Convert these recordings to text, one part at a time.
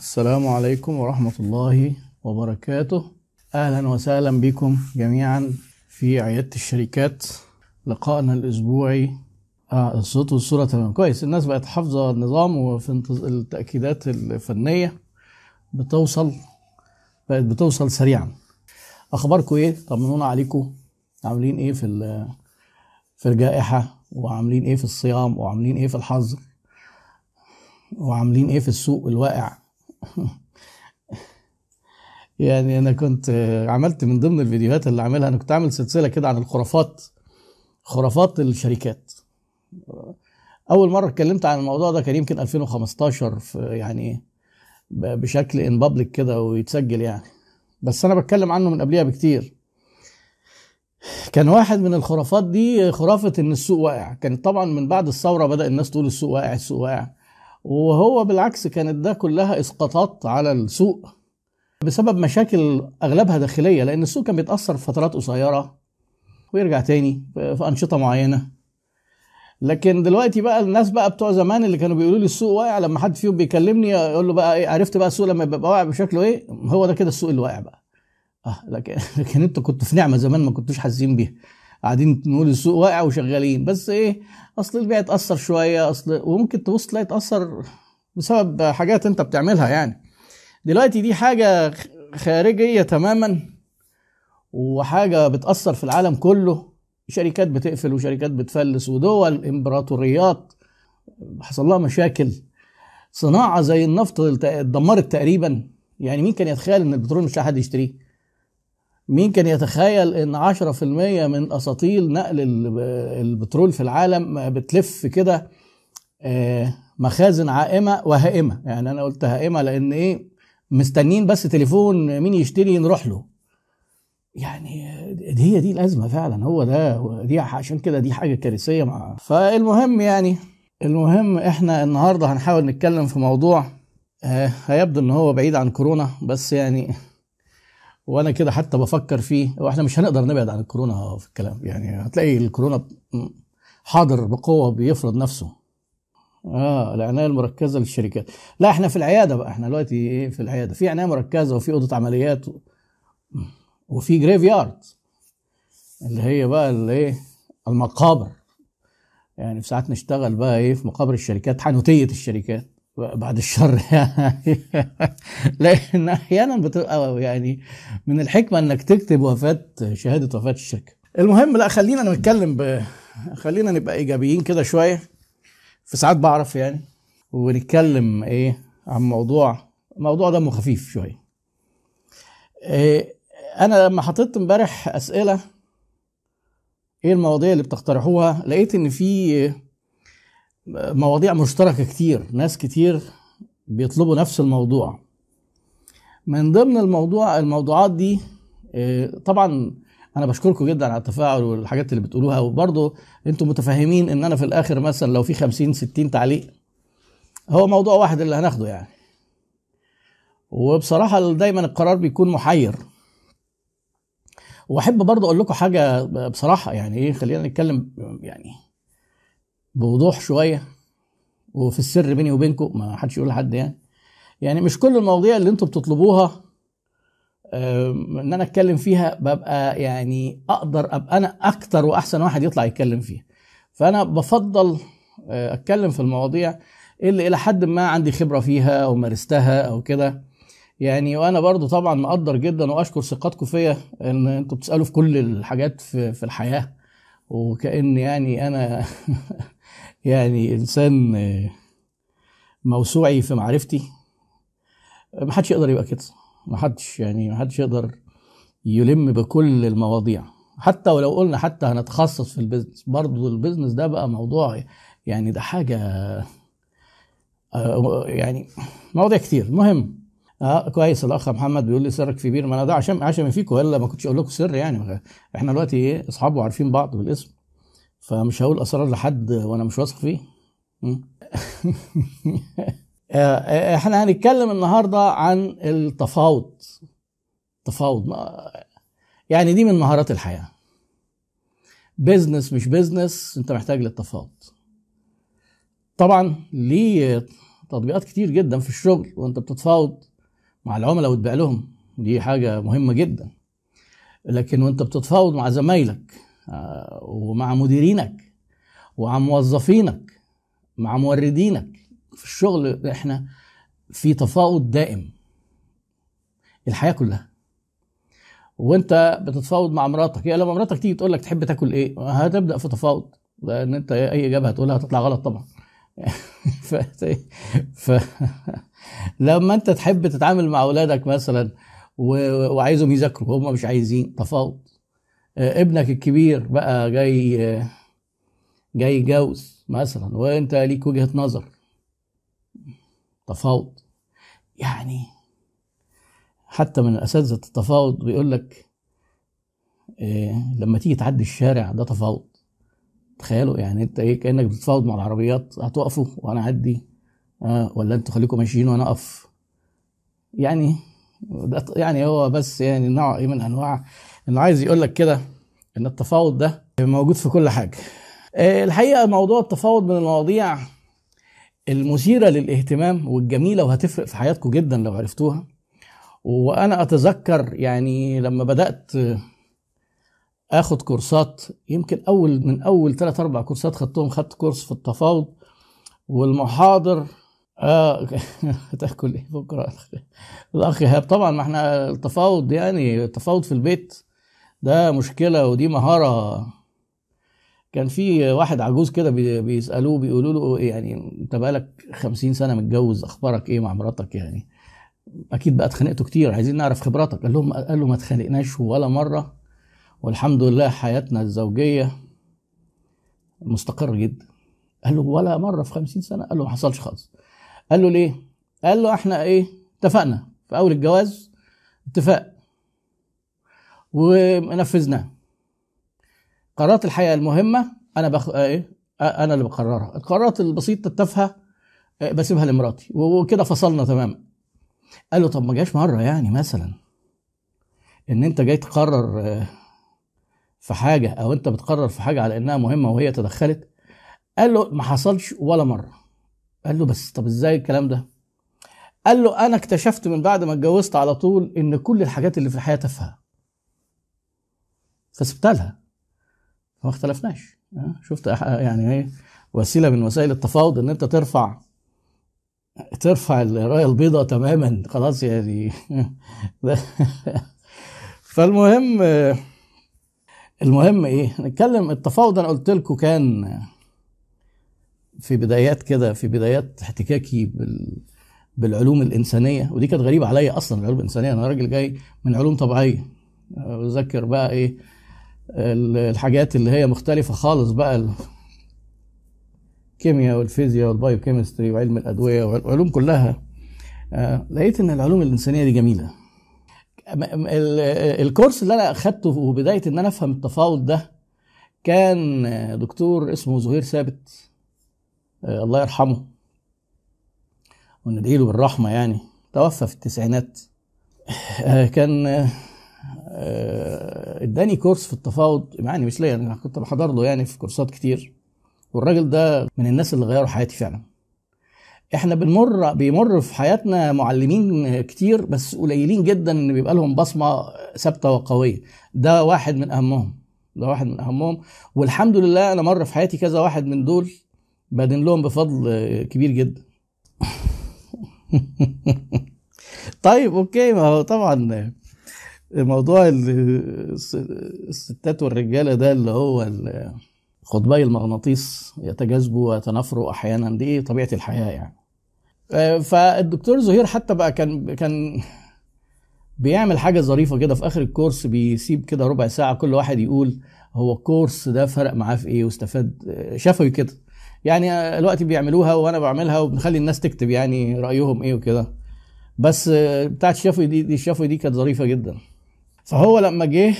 السلام عليكم ورحمة الله وبركاته. أهلا وسهلا بكم جميعا في عيادة الشركات. لقائنا الأسبوعي. آه الصوت والصورة تمام. كويس. الناس بقت حافظة النظام وفي التأكيدات الفنية بتوصل بقت بتوصل سريعا. أخباركم إيه؟ طمنونا عليكم. عاملين إيه في في الجائحة؟ وعاملين إيه في الصيام؟ وعاملين إيه في الحظر؟ وعاملين إيه في السوق الواقع؟ يعني أنا كنت عملت من ضمن الفيديوهات اللي عاملها أنا كنت عامل سلسلة كده عن الخرافات خرافات الشركات. أول مرة اتكلمت عن الموضوع ده كان يمكن 2015 في يعني بشكل ان بابليك كده ويتسجل يعني. بس أنا بتكلم عنه من قبلها بكتير. كان واحد من الخرافات دي خرافة إن السوق واقع. كانت طبعا من بعد الثورة بدأ الناس تقول السوق واقع السوق واقع. وهو بالعكس كانت ده كلها إسقاطات على السوق بسبب مشاكل أغلبها داخلية لأن السوق كان بيتأثر في فترات قصيرة ويرجع تاني في أنشطة معينة. لكن دلوقتي بقى الناس بقى بتوع زمان اللي كانوا بيقولوا لي السوق واقع لما حد فيهم بيكلمني يقول له بقى إيه عرفت بقى السوق لما يبقى واقع بشكله إيه؟ هو ده كده السوق اللي واقع بقى. آه لكن لكن أنتوا كنتوا في نعمة زمان ما كنتوش حاسين بيها. قاعدين نقول السوق واقع وشغالين. بس إيه أصل البيع اتأثر شوية أصل وممكن تبص تلاقي اتأثر بسبب حاجات أنت بتعملها يعني. دلوقتي دي حاجة خارجية تماما وحاجة بتأثر في العالم كله. شركات بتقفل وشركات بتفلس ودول إمبراطوريات حصل لها مشاكل. صناعة زي النفط اتدمرت تقريبا. يعني مين كان يتخيل إن البترول مش حد يشتريه؟ مين كان يتخيل إن 10% من أساطيل نقل ال- البترول في العالم بتلف كده آه، مخازن عائمة وهائمة. يعني أنا قلت هائمة لأن إيه؟ مستنين بس تليفون مين يشتري نروح له. يعني هي دي الأزمة فعلا. هو ده دي عشان كده دي حاجة كارثية. مع فالمهم يعني المهم إحنا النهارده هنحاول نتكلم في موضوع آه هيبدو إن هو بعيد عن كورونا بس يعني وأنا كده حتى بفكر فيه وإحنا مش هنقدر نبعد عن الكورونا في الكلام. يعني هتلاقي الكورونا حاضر بقوة بيفرض نفسه. آه العناية المركزة للشركات. لا إحنا في العيادة بقى. إحنا دلوقتي إيه في العيادة. في عناية مركزة وفي أوضة عمليات و... وفي جريف يارد اللي هي بقى اللي إيه المقابر. يعني في ساعات نشتغل بقى إيه في مقابر الشركات حانوتيه الشركات. بعد الشر يعني. لأن أحيانا بتبقى يعني من الحكمة إنك تكتب وفاة شهادة وفاة الشركة المهم لا خلينا نتكلم ب... خلينا نبقى إيجابيين كده شوية. في ساعات بعرف يعني. ونتكلم إيه عن موضوع موضوع دمه خفيف شوية. إيه أنا لما حطيت إمبارح أسئلة إيه المواضيع اللي بتقترحوها؟ لقيت إن في مواضيع مشتركة كتير. ناس كتير بيطلبوا نفس الموضوع. من ضمن الموضوع الموضوعات دي إيه، طبعا أنا بشكركم جدا على التفاعل والحاجات اللي بتقولوها. وبرضه أنتم متفاهمين إن أنا في الآخر مثلا لو في 50 60 تعليق هو موضوع واحد اللي هناخده يعني. وبصراحة دايما القرار بيكون محير. وأحب برضه أقول لكم حاجة بصراحة يعني إيه خلينا نتكلم يعني بوضوح شوية وفي السر بيني وبينكم ما حدش يقول لحد يعني. يعني مش كل المواضيع اللي أنتم بتطلبوها إن أنا أتكلم فيها ببقى يعني أقدر أبقى أنا أكتر وأحسن واحد يطلع يتكلم فيها. فأنا بفضل آه، أتكلم في المواضيع اللي إلى حد ما عندي خبرة فيها أو مارستها أو كده. يعني وأنا برضو طبعا مقدر جدا وأشكر ثقتكم فيا إن أنتوا بتسألوا في كل الحاجات في, الحياة. وكأن يعني أنا يعني إنسان آه، موسوعي في معرفتي ما حدش يقدر يبقى كده ما حدش يعني ما حدش يقدر يلم بكل المواضيع. حتى ولو قلنا حتى هنتخصص في ال business برضو ال business ده بقى موضوع يعني ده حاجة آه، يعني مواضيع كتير. المهم آه كويس. الأخ محمد بيقول لي سرك في بير ما أنا ده عشان عشان فيكم الا ما كنتش أقول لكم سر يعني. إحنا دلوقتي إيه اصحاب وعارفين بعض بالاسم. فمش هقول أسرار لحد وأنا مش واثق فيه. م? آه، إحنا هنتكلم النهارده عن التفاوض. تفاوض. يعني دي من مهارات الحياة. business مش business أنت محتاج للتفاوض. طبعا ليه تطبيقات كتير جدا في الشغل وأنت بتتفاوض مع العملاء وتبيع لهم. دي حاجة مهمة جدا. لكن وأنت بتتفاوض مع زمايلك. آه، ومع مديرينك ومع موظفينك مع موردينك. في الشغل إحنا في تفاوض دائم الحياة كلها. وأنت بتتفاوض مع مراتك. يعني لما مراتك تيجي تقول لك تحب تاكل إيه هتبدأ في تفاوض لأن أنت أي إجابة هتقولها هتطلع غلط طبعا. ف... ف... لما أنت تحب تتعامل مع أولادك مثلا و... وعايزهم يذاكروا هم مش عايزين تفاوض. ابنك الكبير بقى جاي جاي يتجوز مثلا وانت ليك وجهة نظر. تفاوض. يعني حتى من أساتذة التفاوض بيقول لك إيه لما تيجي تعدي الشارع ده تفاوض. تخيلوا يعني انت إيه كأنك بتتفاوض مع العربيات هتقفوا وأنا أعدي آه ولا أنتوا خليكم ماشيين وأنا أقف؟ يعني ده يعني هو بس يعني نوع إيه من أنواع انه عايز يقول لك كده إن التفاوض ده موجود في كل حاجة. آه الحقيقة موضوع التفاوض من المواضيع المثيرة للاهتمام والجميلة وهتفرق في حياتكم جدا لو عرفتوها. وأنا أتذكر يعني لما بدأت آخد كورسات يمكن أول من أول ثلاث أربع كورسات خدتهم خدت كورس في التفاوض والمحاضر. آه تاكل إيه بكرة؟ الأخ إيهاب. طبعا ما إحنا التفاوض يعني التفاوض في البيت ده مشكلة ودي مهارة. كان في واحد عجوز كده بيسألوه بيقولوا له يعني انت بقالك خمسين سنة متجوز أخبارك إيه مع مراتك يعني؟ أكيد بقى اتخانقتوا كتير عايزين نعرف خبراتك. قال لهم قال له ما اتخانقناش ولا مرة والحمد لله حياتنا الزوجية مستقرة جدا. قال له ولا مرة في خمسين سنة؟ قال له ما حصلش خالص. قال له ليه؟ قال له إحنا إيه؟ اتفقنا. في أول الجواز اتفاق. ونفذناه قرارات الحياة المهمة أنا بخ... إيه؟ أنا اللي بقررها. القرارات البسيطة التافهة بسيبها لمراتي. وكده فصلنا تماما. قال له طب ما جاش مرة يعني مثلا إن أنت جاي تقرر في حاجة أو أنت بتقرر في حاجة على إنها مهمة وهي تدخلت. قال له ما حصلش ولا مرة. قال له بس طب إزاي الكلام ده؟ قال له أنا اكتشفت من بعد ما اتجوزت على طول إن كل الحاجات اللي في الحياة تافهة. فسبتها لها فما اختلفناش. شفت يعني إيه وسيلة من وسائل التفاوض إن أنت ترفع ترفع الراية البيضاء تماما. خلاص يعني. فالمهم المهم إيه نتكلم. التفاوض أنا قلت لكم كان في بدايات كده في بدايات احتكاكي بال بالعلوم الإنسانية. ودي كانت غريبة عليا أصلا العلوم الإنسانية. أنا راجل جاي من علوم طبيعية. بذكر بقى إيه الحاجات اللي هي مختلفة خالص بقى. الكيمياء والفيزياء وال biochemistry وعلم الأدوية والعلوم كلها. لقيت إن العلوم الإنسانية دي جميلة. ال course اللي أنا أخدته وبداية إن أنا أفهم التفاوض ده كان دكتور اسمه زهير ثابت. الله يرحمه. وندعي له بالرحمة يعني. توفى في التسعينات. كان اداني course في التفاوض يعني مش ليا أنا كنت بحضر له يعني في course ات كتير. والراجل ده من الناس اللي غيروا حياتي فعلا. إحنا بنمر بيمر في حياتنا معلمين كتير بس قليلين جدا إن بيبقى لهم بصمة ثابتة وقوية. ده واحد من أهمهم. ده واحد من أهمهم. والحمد لله أنا مر في حياتي كذا واحد من دول بدين لهم بفضل كبير جدا. طيب أوكي ما هو طبعا موضوع الستات والرجاله ده اللي هو قطبي المغناطيس يتجاذبوا ويتنافروا أحيانا دي طبيعة الحياة يعني. فالدكتور زهير حتى بقى كان كان بيعمل حاجة ظريفة كده في آخر الكورس بيسيب كده ربع ساعة كل واحد يقول هو الكورس ده فرق معاه في إيه واستفاد شفوي كده. يعني دلوقتي بيعملوها وأنا بعملها وبنخلي الناس تكتب يعني رأيهم إيه وكده. بس بتاعت الشفوي دي دي الشفوي دي كانت ظريفة جدا. فهو لما جه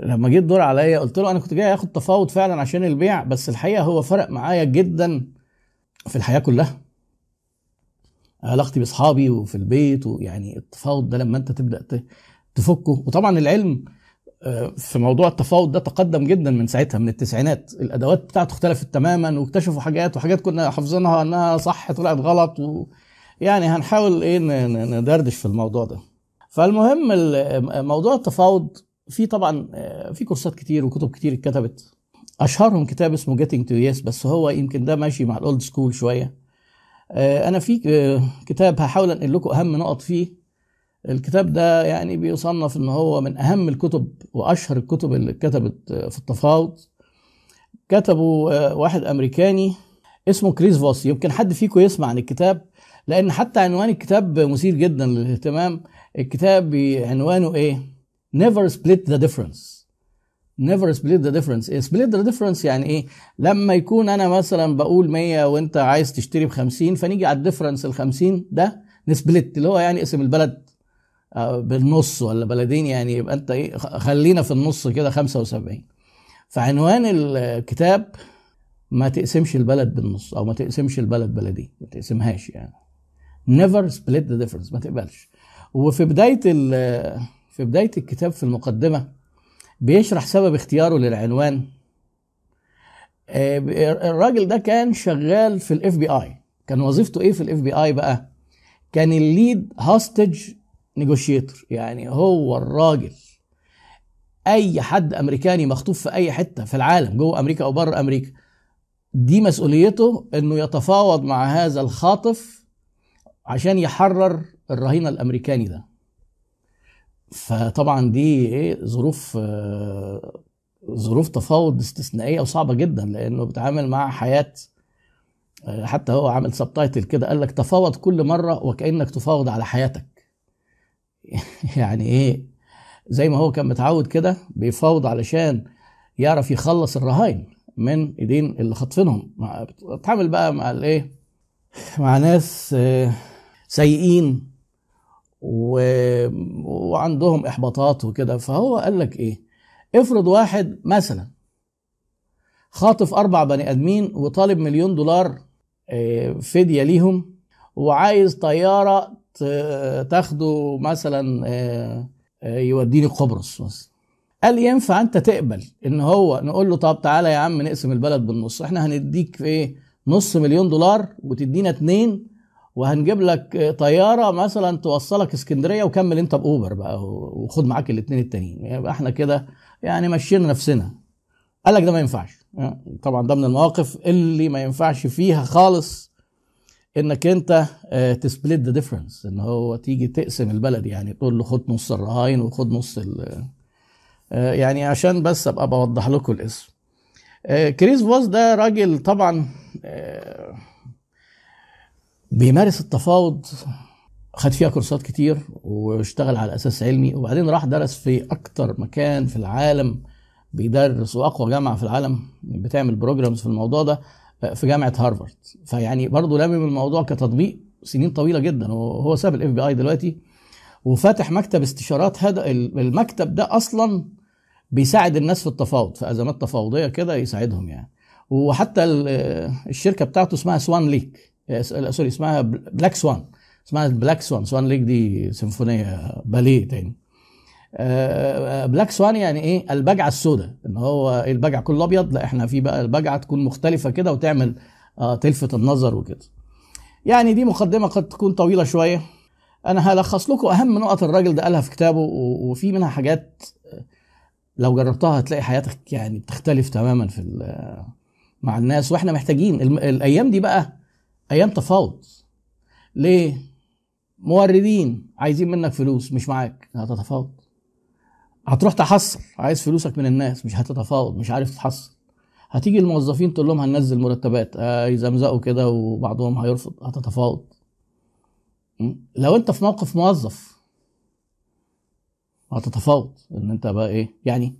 لما جه الدور عليا قلت له أنا كنت جاي آخد تفاوض فعلا عشان البيع بس الحقيقة هو فرق معايا جدا في الحياة كلها. علاقتي بأصحابي وفي البيت ويعني التفاوض ده لما أنت تبدأ تفكه. وطبعا العلم في موضوع التفاوض ده تقدم جدا من ساعتها من التسعينات. الأدوات بتاعته اختلفت تماما واكتشفوا حاجات وحاجات كنا حافظينها إنها صح طلعت غلط و يعني هنحاول إيه ندردش في الموضوع ده. فالمهم موضوع التفاوض في طبعا في كورسات كتير وكتب كتير اتكتبت. أشهرهم كتاب اسمه Getting to Yes بس هو يمكن ده ماشي مع الاولد سكول شوية. أنا في كتاب هحاول أنقل لكم أهم نقط فيه. الكتاب ده يعني بيصنف إن هو من أهم الكتب وأشهر الكتب اللي اتكتبت في التفاوض. كتبه واحد أمريكاني اسمه كريس فوس. يمكن حد فيكم يسمع عن الكتاب لأن حتى عنوان الكتاب مثير جدا للاهتمام. الكتاب عنوانه إيه؟ Never split the difference. Never split the difference. إيه split the difference يعني إيه؟ لما يكون أنا مثلا بقول 100 وأنت عايز تشتري ب 50 فنيجي على ال difference ال 50 ده ن split اللي هو يعني اسم البلد بالنص ولا بلدين يعني يبقى أنت إيه؟ خلينا في النص كده 75 فعنوان الكتاب ما تقسمش البلد بالنص أو ما تقسمش البلد بلدين ما تقسمهاش يعني. Never split the difference ما تقبلش. وفي بداية في بداية الكتاب في المقدمة بيشرح سبب اختياره للعنوان. الراجل ده كان شغال في ال FBI كان وظيفته إيه في ال FBI بقى؟ كان ال lead hostage negotiator يعني هو الراجل. أي حد أمريكاني مخطوف في أي حتة في العالم جوه أمريكا أو بره أمريكا دي مسؤوليته إنه يتفاوض مع هذا الخاطف عشان يحرر الرهين الأمريكاني ده. فطبعا دي إيه ظروف ظروف تفاوض استثنائية وصعبة جدا لأنه بيتعامل مع حياة حتى هو عامل سبتايتل كده قال لك تفاوض كل مرة وكأنك تفاوض على حياتك. يعني إيه زي ما هو كان متعود كده بيفاوض علشان يعرف يخلص الرهاين من إيدين اللي خاطفينهم. بتعامل بقى مع الإيه مع ناس سيئين. و... وعندهم إحباطات وكده. فهو قال لك إيه؟ افرض واحد مثلا خاطف أربع بني آدمين وطالب مليون دولار فدية ليهم وعايز طيارة تاخده مثلا يوديني قبرص مثلا قال ينفع أنت تقبل إن هو نقول له طب تعالى يا عم نقسم البلد بالنص إحنا هنديك إيه؟ نص مليون دولار وتدينا اتنين وهنجيب لك طيارة مثلا توصلك اسكندرية وكمل أنت بأوبر بقى وخد معاك الاثنين التانيين. يبقى إحنا كده يعني مشينا نفسنا. قال لك ده ما ينفعش. طبعا ده من المواقف اللي ما ينفعش فيها خالص إنك أنت ت split the difference إن هو تيجي تقسم البلد يعني تقول له خد نص الرهاين وخد نص يعني عشان بس أبقى بوضح لكم الاسم. كريس فوس ده راجل طبعا بيمارس التفاوض خد فيها كورسات كتير واشتغل على أساس علمي وبعدين راح درس في أكتر مكان في العالم بيدرس وأقوى جامعة في العالم بتعمل programs في الموضوع ده في جامعة هارفارد. فيعني برضه لامم الموضوع كتطبيق سنين طويلة جدا وهو ساب ال FBI دلوقتي وفاتح مكتب استشارات هذا المكتب ده أصلا بيساعد الناس في التفاوض في أزمات تفاوضية كده يساعدهم يعني. وحتى الشركة بتاعته اسمها سوان ليك sorry اسمها بلاك سوان اسمها بلاك سوان سوان ليك دي سيمفونية باليه تاني. بلاك سوان يعني إيه؟ البجعة السوداء إن هو البجع كله أبيض لا إحنا في بقى البجعة تكون مختلفة كده وتعمل تلفت النظر وكده. يعني دي مقدمة قد تكون طويلة شوية. أنا هلخص لكم أهم نقط الراجل ده قالها في كتابه وفي منها حاجات لو جربتها هتلاقي حياتك يعني بتختلف تماما في مع الناس وإحنا محتاجين الأيام دي بقى أيام تفاوض. ليه؟ موردين عايزين منك فلوس مش معاك. هتتفاوض. هتروح تحصل عايز فلوسك من الناس مش هتتفاوض مش عارف تحصل هتيجي الموظفين تقول لهم هننزل مرتبات. آه يزمزقوا كده وبعضهم هيرفض. هتتفاوض. لو انت في موقف موظف هتتفاوض. ان انت بقى إيه؟ يعني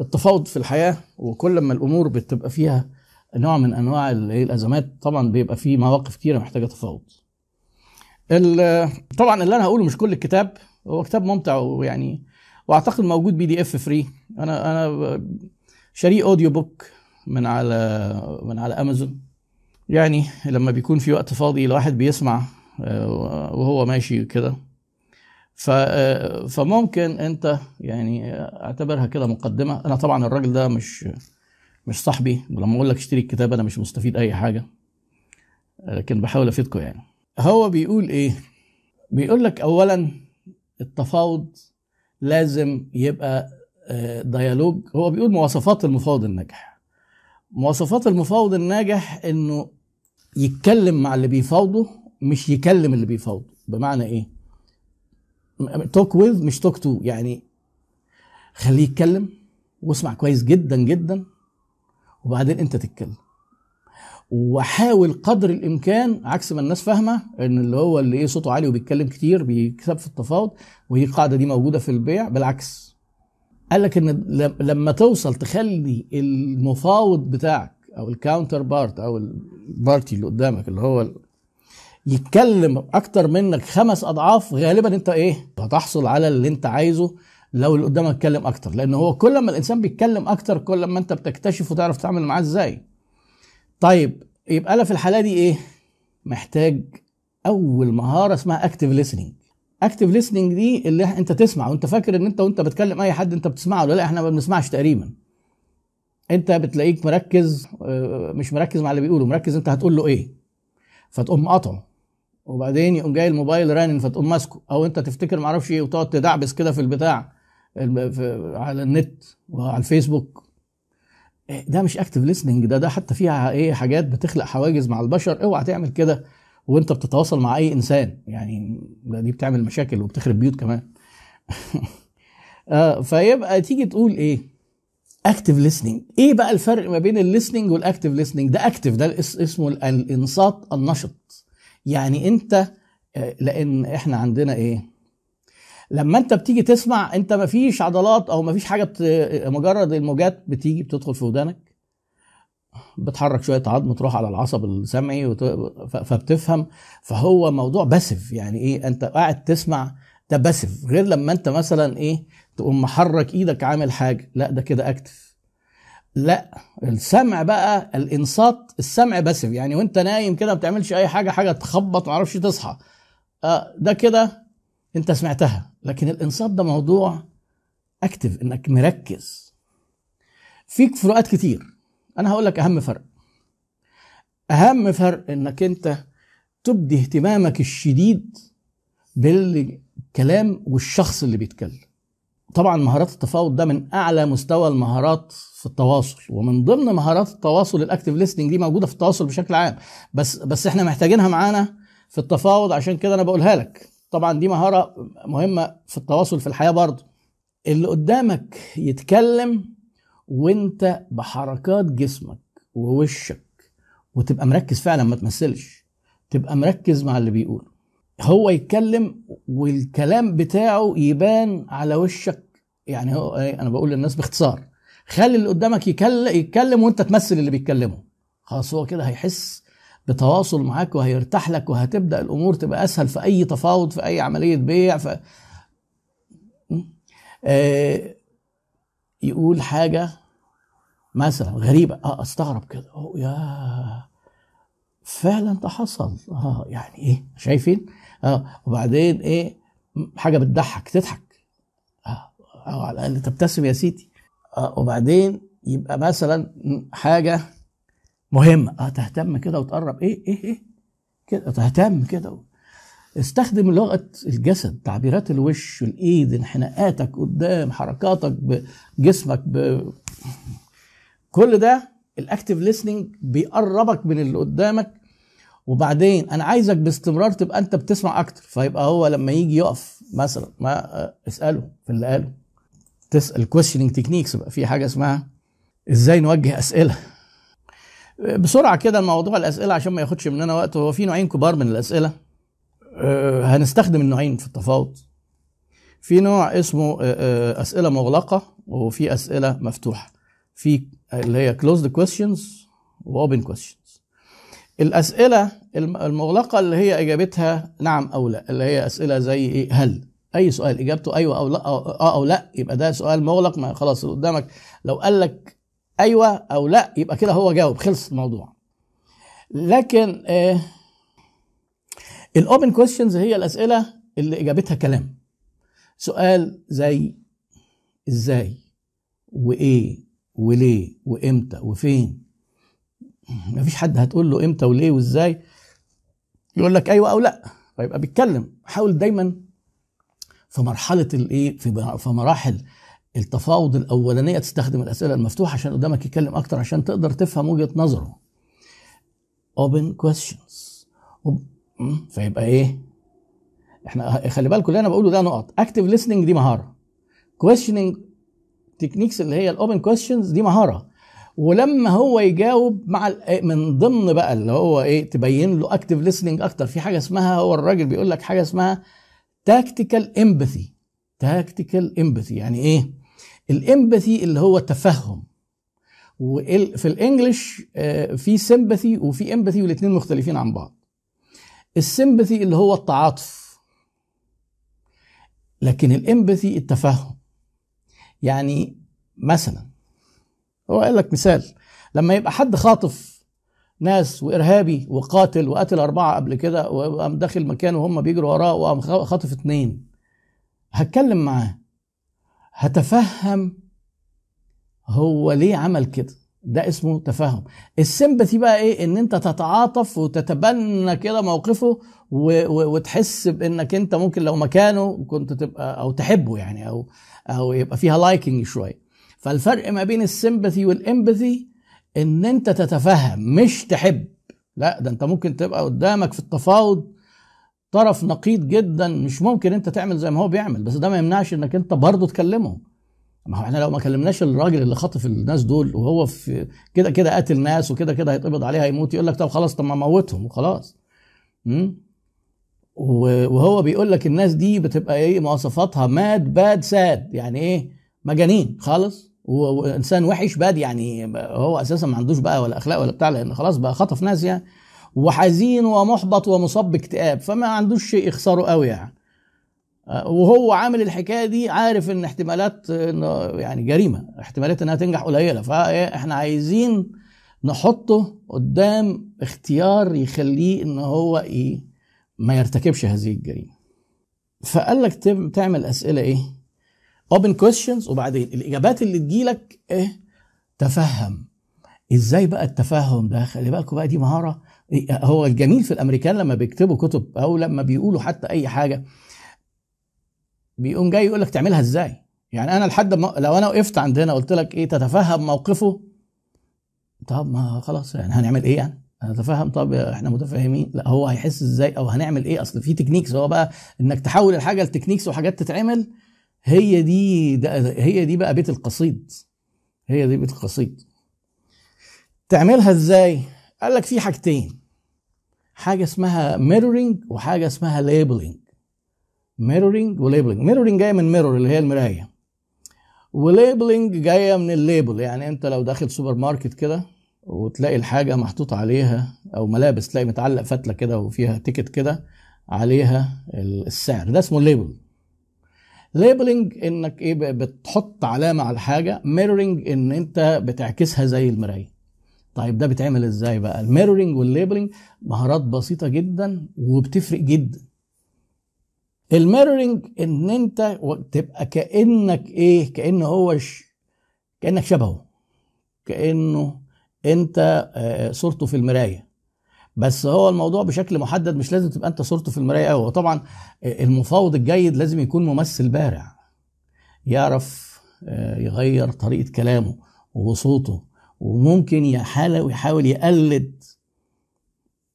التفاوض في الحياة وكل ما الأمور بتبقى فيها نوع من أنواع الأزمات. طبعا بيبقى فيه مواقف كتيره محتاجة تفاوض. طبعا اللي أنا هقوله مش كل الكتاب. هو كتاب ممتع ويعني وأعتقد موجود PDF free. أنا أنا شاريه audio book من على من على أمازون. يعني لما بيكون في وقت فاضي الواحد بيسمع وهو ماشي كده. ف فممكن أنت يعني أعتبرها كده مقدمة. أنا طبعا الراجل ده مش مش صاحبي ولما أقول لك اشتري الكتاب أنا مش مستفيد أي حاجة. لكن بحاول أفيدكم يعني. هو بيقول إيه؟ بيقول لك اولا التفاوض لازم يبقى آه، dialogue هو بيقول مواصفات المفاوض الناجح. مواصفات المفاوض الناجح إنه يتكلم مع اللي بيفاوضه مش يكلم اللي بيفاوضه. بمعنى إيه؟ talk with مش talk to يعني خليه يتكلم واسمع كويس جدا جدا. وبعدين انت تتكلم. وحاول قدر الامكان عكس ما الناس فاهمة ان اللي هو اللي إيه صوته عالي وبيتكلم كتير بيكسب في التفاوض وهي القاعدة دي موجودة في البيع بالعكس. قال لك إن لما توصل تخلي المفاوض بتاعك أو ال counterpart أو ال party اللي قدامك اللي هو يتكلم أكتر منك خمس أضعاف غالبا أنت إيه؟ هتحصل على اللي أنت عايزه. لو اللي قدامك اتكلم أكتر لأن هو كل ما الإنسان بيتكلم أكتر كل ما أنت بتكتشف وتعرف تتعامل معاه إزاي. طيب يبقى أنا في الحالة دي إيه؟ محتاج أول مهارة اسمها active listening active listening دي اللي أنت تسمع وانت فاكر إن أنت وأنت بتكلم أي حد أنت بتسمعه ولا لأ؟ إحنا ما بنسمعش تقريبا. أنت بتلاقيك مركز آه، مش مركز مع اللي بيقوله مركز أنت هتقول له إيه. فتقوم مقاطعه وبعدين يقوم جاي الموبايل رانن فتقوم ماسكه. أو أنت تفتكر معرفش إيه وتقعد تدعبس كده في البتاع. على النت وعلى الفيسبوك. ده مش active listening ده ده حتى فيها إيه حاجات بتخلق حواجز مع البشر. اوعى تعمل كده وانت بتتواصل مع أي إنسان. يعني دي بتعمل مشاكل وبتخرب بيوت كمان. آه فيبقى تيجي تقول إيه؟ active listening إيه بقى الفرق ما بين ال listening وال active listening ده active ده اسمه الإنصات النشط. يعني أنت آه، لأن إحنا عندنا إيه؟ لما انت بتيجي تسمع انت مفيش عضلات أو مفيش حاجة بت... مجرد الموجات بتيجي بتدخل في ودانك. بتحرك شوية عظم تروح على العصب السمعي وت... فبتفهم. فهو موضوع باسف. يعني إيه؟ انت قاعد تسمع ده باسف. غير لما انت مثلا إيه تقوم محرك إيدك عامل حاجة. لا ده كده اكتف. لا السمع بقى الانصات السمع باسف. يعني وانت نايم كده ما بتعملش أي حاجة حاجة تخبط ما أعرفش تصحى. آه ده كده انت سمعتها. لكن الانصات ده موضوع active إنك مركز. فيك فروقات كتير. أنا هقول لك أهم فرق. أهم فرق إنك أنت تبدي اهتمامك الشديد بالكلام والشخص اللي بيتكلم. طبعا مهارات التفاوض ده من أعلى مستوى المهارات في التواصل ومن ضمن مهارات التواصل ال active listening دي موجودة في التواصل بشكل عام. بس بس إحنا محتاجينها معانا في التفاوض عشان كده أنا بقولها لك. طبعا دي مهارة مهمة في التواصل في الحياة برضه. اللي قدامك يتكلم وانت بحركات جسمك ووشك وتبقى مركز فعلا ما تمثلش. تبقى مركز مع اللي بيقوله هو يتكلم والكلام بتاعه يبان على وشك. يعني هو إيه أنا بقول للناس باختصار. خلي اللي قدامك يتكلم وانت تمثل اللي بيتكلمه. خلاص هو كده هيحس بتواصل معاك وهيرتاح لك وهتبدأ الأمور تبقى أسهل في أي تفاوض في أي عملية بيع ف... آه يقول حاجة مثلا غريبة. آه أستغرب كده. يا فعلا ده حصل. آه يعني إيه؟ شايفين؟ آه وبعدين إيه؟ حاجة بتضحك تضحك. آه أو على الأقل تبتسم يا سيدي. آه وبعدين يبقى مثلا حاجة مهمه آه تهتم كده وتقرب. إيه إيه إيه؟ كده تهتم كده. استخدم لغة الجسد تعبيرات الوش الإيد انحناءاتك قدام حركاتك بجسمك ب... كل ده الاكتف ليسننج بيقربك من اللي قدامك. وبعدين أنا عايزك باستمرار تبقى أنت بتسمع أكتر. فيبقى هو لما يجي يقف مثلا ما اسأله في اللي قاله. تسأل questioning techniques بقى في حاجة اسمها إزاي نوجه أسئلة. بسرعة كده الموضوع الأسئلة عشان ما ياخدش مننا وقت. هو في نوعين كبار من الأسئلة. أه، هنستخدم النوعين في التفاوض. في نوع اسمه أه، أه، أسئلة مغلقة وفي أسئلة مفتوحة. في اللي هي closed questions و open questions. الأسئلة المغلقة اللي هي إجابتها نعم أو لا اللي هي أسئلة زي إيه؟ هل. أي سؤال إجابته أيوه أو لا أو, آه أو لا يبقى ده سؤال مغلق ما خلاص قدامك. لو قال لك أيوه أو لا يبقى كده هو جاوب خلص الموضوع. لكن آه ال open questions هي الأسئلة اللي إجابتها كلام. سؤال زي إزاي وإيه وليه وإمتى وفين؟ مفيش حد هتقول له إمتى وليه وإزاي. يقول لك أيوه أو لا فيبقى بيتكلم. حاول دايما في مرحلة الايه في مراحل التفاوض الأولانية تستخدم الأسئلة المفتوحة عشان قدامك يتكلم أكتر عشان تقدر تفهم وجهة نظره. Open questions. فيبقى إيه؟ إحنا خلي بالكم اللي أنا بقوله ده نقط. Active listening دي مهارة. Questioning techniques اللي هي ال open questions دي مهارة. ولما هو يجاوب مع من ضمن بقى اللي هو إيه تبين له active listening أكتر. في حاجة اسمها هو الراجل بيقول لك حاجة اسمها tactical empathy tactical empathy يعني إيه؟ ال empathy اللي هو التفهم وفي ال English في sympathy وفي empathy والاثنين مختلفين عن بعض. ال sympathy اللي هو التعاطف. لكن ال empathy التفهم. يعني مثلا هو قال لك مثال. لما يبقى حد خاطف ناس وإرهابي وقاتل وقتل أربعة قبل كده وقام داخل مكان وهم بيجروا وراه وقام خاطف اتنين. هتكلم معاه. هتفهم هو ليه عمل كده. ده اسمه تفهم. السمبثي بقى إيه؟ إن أنت تتعاطف وتتبنى كده موقفه و... و... وتحس بإنك أنت ممكن لو مكانه كنت تبقى أو تحبه يعني أو أو يبقى فيها لايكنج شوية. فالفرق ما بين السمبثي والإمباثي إن أنت تتفهم مش تحب. لا ده أنت ممكن تبقى قدامك في التفاوض طرف نقيض جدا مش ممكن أنت تعمل زي ما هو بيعمل. بس ده ما يمنعش إنك أنت برضه تكلمه ما هو إحنا لو ما كلمناش الراجل اللي خطف الناس دول وهو في كده كده قتل ناس وكده كده هيتقبض عليه هيموت يقول لك طب خلاص طب ما موتهم وخلاص. وهو بيقول لك الناس دي بتبقى إيه مواصفاتها ماد باد ساد. يعني إيه؟ مجانين خالص. وإنسان وحش باد يعني هو أساسا ما عندوش بقى ولا أخلاق ولا بتاع لأن خلاص بقى خطف ناس يعني. وحزين ومحبط ومصاب باكتئاب فما عندوش شيء يخسره قوي يعني. وهو عامل الحكاية دي عارف إن احتمالات يعني جريمة احتمالات إنها تنجح قليلة. فاحنا عايزين نحطه قدام اختيار يخليه إن هو إيه ما يرتكبش هذه الجريمة. فقال لك تعمل أسئلة إيه؟ open questions وبعدين الإجابات اللي تجيلك إيه؟ تفهم. إزاي بقى التفهم ده؟ خلي بالكم بقى دي مهارة هو الجميل في الأمريكان لما بيكتبوا كتب أو لما بيقولوا حتى أي حاجة بيقوم جاي يقول لك تعملها إزاي؟ يعني أنا لحد ما لو أنا وقفت عندنا قلت لك إيه تتفهم موقفه؟ طب ما خلاص يعني هنعمل إيه يعني؟ هنتفهم طب إحنا متفاهمين. لا هو هيحس إزاي أو هنعمل إيه؟ أصل في تكنيكس هو بقى إنك تحول الحاجة ل techniques وحاجات تتعمل هي دي هي دي بقى بيت القصيد. هي دي بيت القصيد. تعملها إزاي؟ قال لك في حاجتين. حاجة اسمها mirroring وحاجة اسمها labeling mirroring و labeling mirroring جاية من mirror اللي هي المراية. و labeling جاية من ال label. يعني أنت لو داخل سوبر ماركت كده وتلاقي الحاجة محطوط عليها أو ملابس تلاقي متعلق فتلة كده وفيها ticket كده عليها السعر. ده اسمه label labeling إنك إيه بتحط علامة على الحاجة mirroring إن أنت بتعكسها زي المراية. طيب ده بيتعمل إزاي بقى؟ ال mirroring وال labeling مهارات بسيطة جدا وبتفرق جدا. ال mirroring إن أنت تبقى كأنك إيه؟ كان هو ش... كأنك شبهه. كأنه أنت صورته في المراية. بس هو الموضوع بشكل محدد مش لازم تبقى أنت صورته في المراية قوي وطبعا المفاوض الجيد لازم يكون ممثل بارع. يعرف يغير طريقة كلامه وصوته. وممكن يحاول يقلد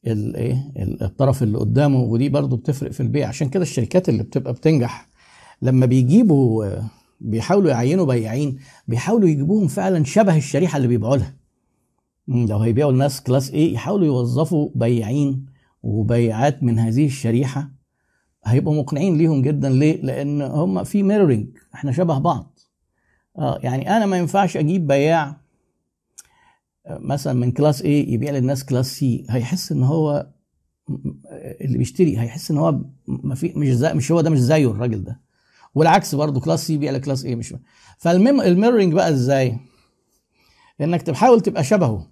الايه الطرف اللي قدامه ودي برضه بتفرق في البيع. عشان كده الشركات اللي بتبقى بتنجح لما بيجيبوا بيحاولوا يعينوا بياعين بيحاولوا يجيبوهم فعلا شبه الشريحة اللي بيبيعوا لها. لو هيبيعوا الناس class A يحاولوا يوظفوا بياعين وبيعات من هذه الشريحة هيبقوا مقنعين ليهم جدا. ليه؟ لأن هم في mirroring إحنا شبه بعض. آه يعني أنا ما ينفعش أجيب بياع مثلا من class A يبيع للناس class C هيحس إن هو اللي بيشتري هيحس إن هو ما في مش زي مش هو ده مش زيه الراجل ده. والعكس برضه class C يبيع ل class A مش فالميم ال mirroring بقى إزاي؟ إنك تحاول تبقى شبهه.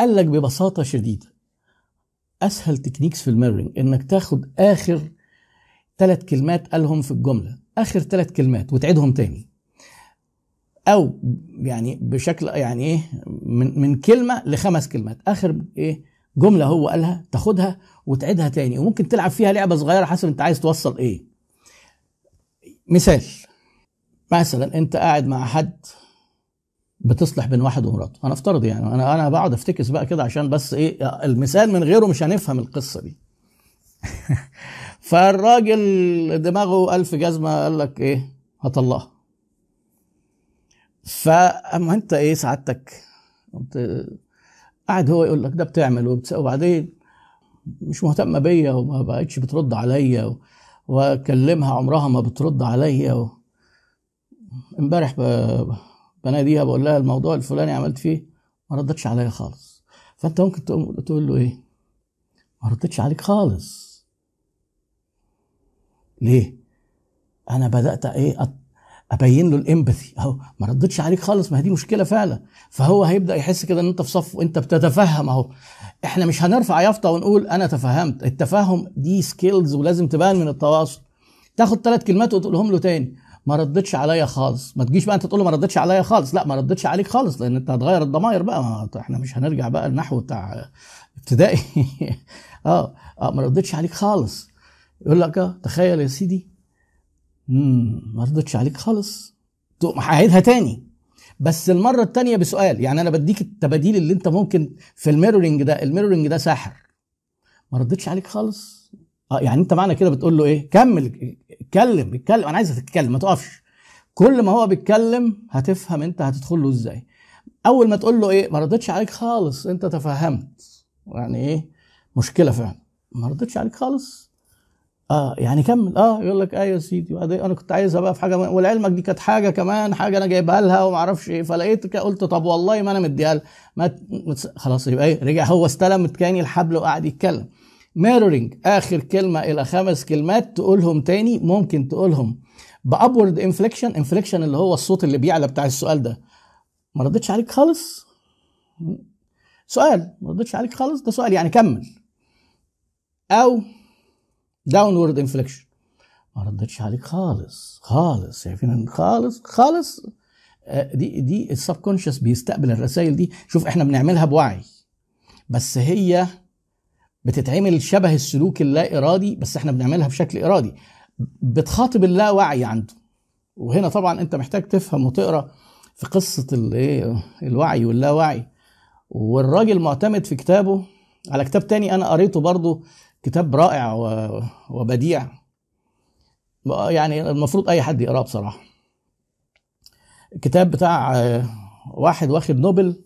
قال لك ببساطة شديدة. أسهل techniques في ال mirroring إنك تاخد آخر ثلاث كلمات قالهم في الجملة. آخر ثلاث كلمات وتعيدهم تاني. أو يعني بشكل يعني إيه من من كلمة لخمس كلمات. آخر إيه جملة هو قالها تاخدها وتعيدها تاني وممكن تلعب فيها لعبة صغيرة حسب أنت عايز توصل إيه. مثال مثلا أنت قاعد مع حد بتصلح بين واحد ومراته. هنفترض يعني أنا أنا بقعد أفتكس بقى كده عشان بس إيه المثال من غيره مش هنفهم القصة دي. فالراجل دماغه ألف جزمة قال لك إيه هطلقها. فأما أنت إيه سعادتك؟ أنت قاعد هو يقول لك ده بتعمل وبعدين مش مهتمة بيا وما بقتش بترد عليا وأكلمها عمرها ما بترد عليا امبارح بناديها بقول لها الموضوع الفلاني عملت فيه ما ردتش عليا خالص. فأنت ممكن تقول له إيه؟ ما ردتش عليك خالص. ليه؟ أنا بدأت إيه أبين له ال empathy. أهو ما ردتش عليك خالص ما دي مشكلة فعلا. فهو هيبدأ يحس كده إن أنت في صف وانت بتتفهم أهو. إحنا مش هنرفع يافطة ونقول أنا تفهمت. التفاهم دي skills ولازم تبان من التواصل. تاخد ثلاث كلمات وتقولهم له تاني. ما ردتش عليا خالص. ما تجيش بقى أنت تقول له ما ردتش عليا خالص. لا ما ردتش عليك خالص لأن أنت هتغير الضماير بقى. ما إحنا مش هنرجع بقى النحو بتاع ابتدائي. آه آه ما ردتش عليك خالص. يقول لك آه تخيل يا سيدي امم ما ردتش عليك خالص. تقوم هعيدها تاني. بس المرة التانية بسؤال يعني أنا بديك التباديل اللي أنت ممكن في ال mirroring ده ال mirroring ده ساحر. ما ردتش عليك خالص. آه يعني أنت معنى كده بتقول له إيه؟ كمل اتكلم اتكلم. أنا عايزك تتكلم ما تقفش. كل ما هو بيتكلم هتفهم أنت هتدخل له إزاي. أول ما تقول له إيه؟ ما ردتش عليك خالص أنت تفهمت. يعني إيه؟ مشكلة فعلا. ما ردتش عليك خالص. آه يعني كمل. آه يقول لك أيوه يا سيدي. أنا كنت عايزها بقى في حاجة ولعلمك دي كانت حاجة كمان حاجة أنا جايبها لها وما أعرفش إيه. فلقيت قلت طب والله ما أنا مديها لها. خلاص يبقى إيه رجع هو استلم تاني الحبل وقعد يتكلم. mirroring آخر كلمة إلى خمس كلمات تقولهم تاني ممكن تقولهم ب upward inflection inflection اللي هو الصوت اللي بيعلى بتاع السؤال ده. ما ردتش عليك خالص؟ سؤال. ما ردتش عليك خالص؟ ده سؤال. يعني كمل. أو downward inflection ما ردتش عليك خالص خالص. شايفين خالص خالص. دي دي ال subconscious بيستقبل الرسائل دي. شوف إحنا بنعملها بوعي. بس هي بتتعمل شبه السلوك اللا ارادي بس إحنا بنعملها بشكل إرادي. بتخاطب اللاوعي عنده. وهنا طبعا أنت محتاج تفهم وتقرأ في قصة الايه الوعي واللاوعي. والراجل معتمد في كتابه. على كتاب تاني أنا قريته برضه كتاب رائع وبديع. يعني المفروض أي حد يقرأه بصراحة. الكتاب بتاع واحد واخد نوبل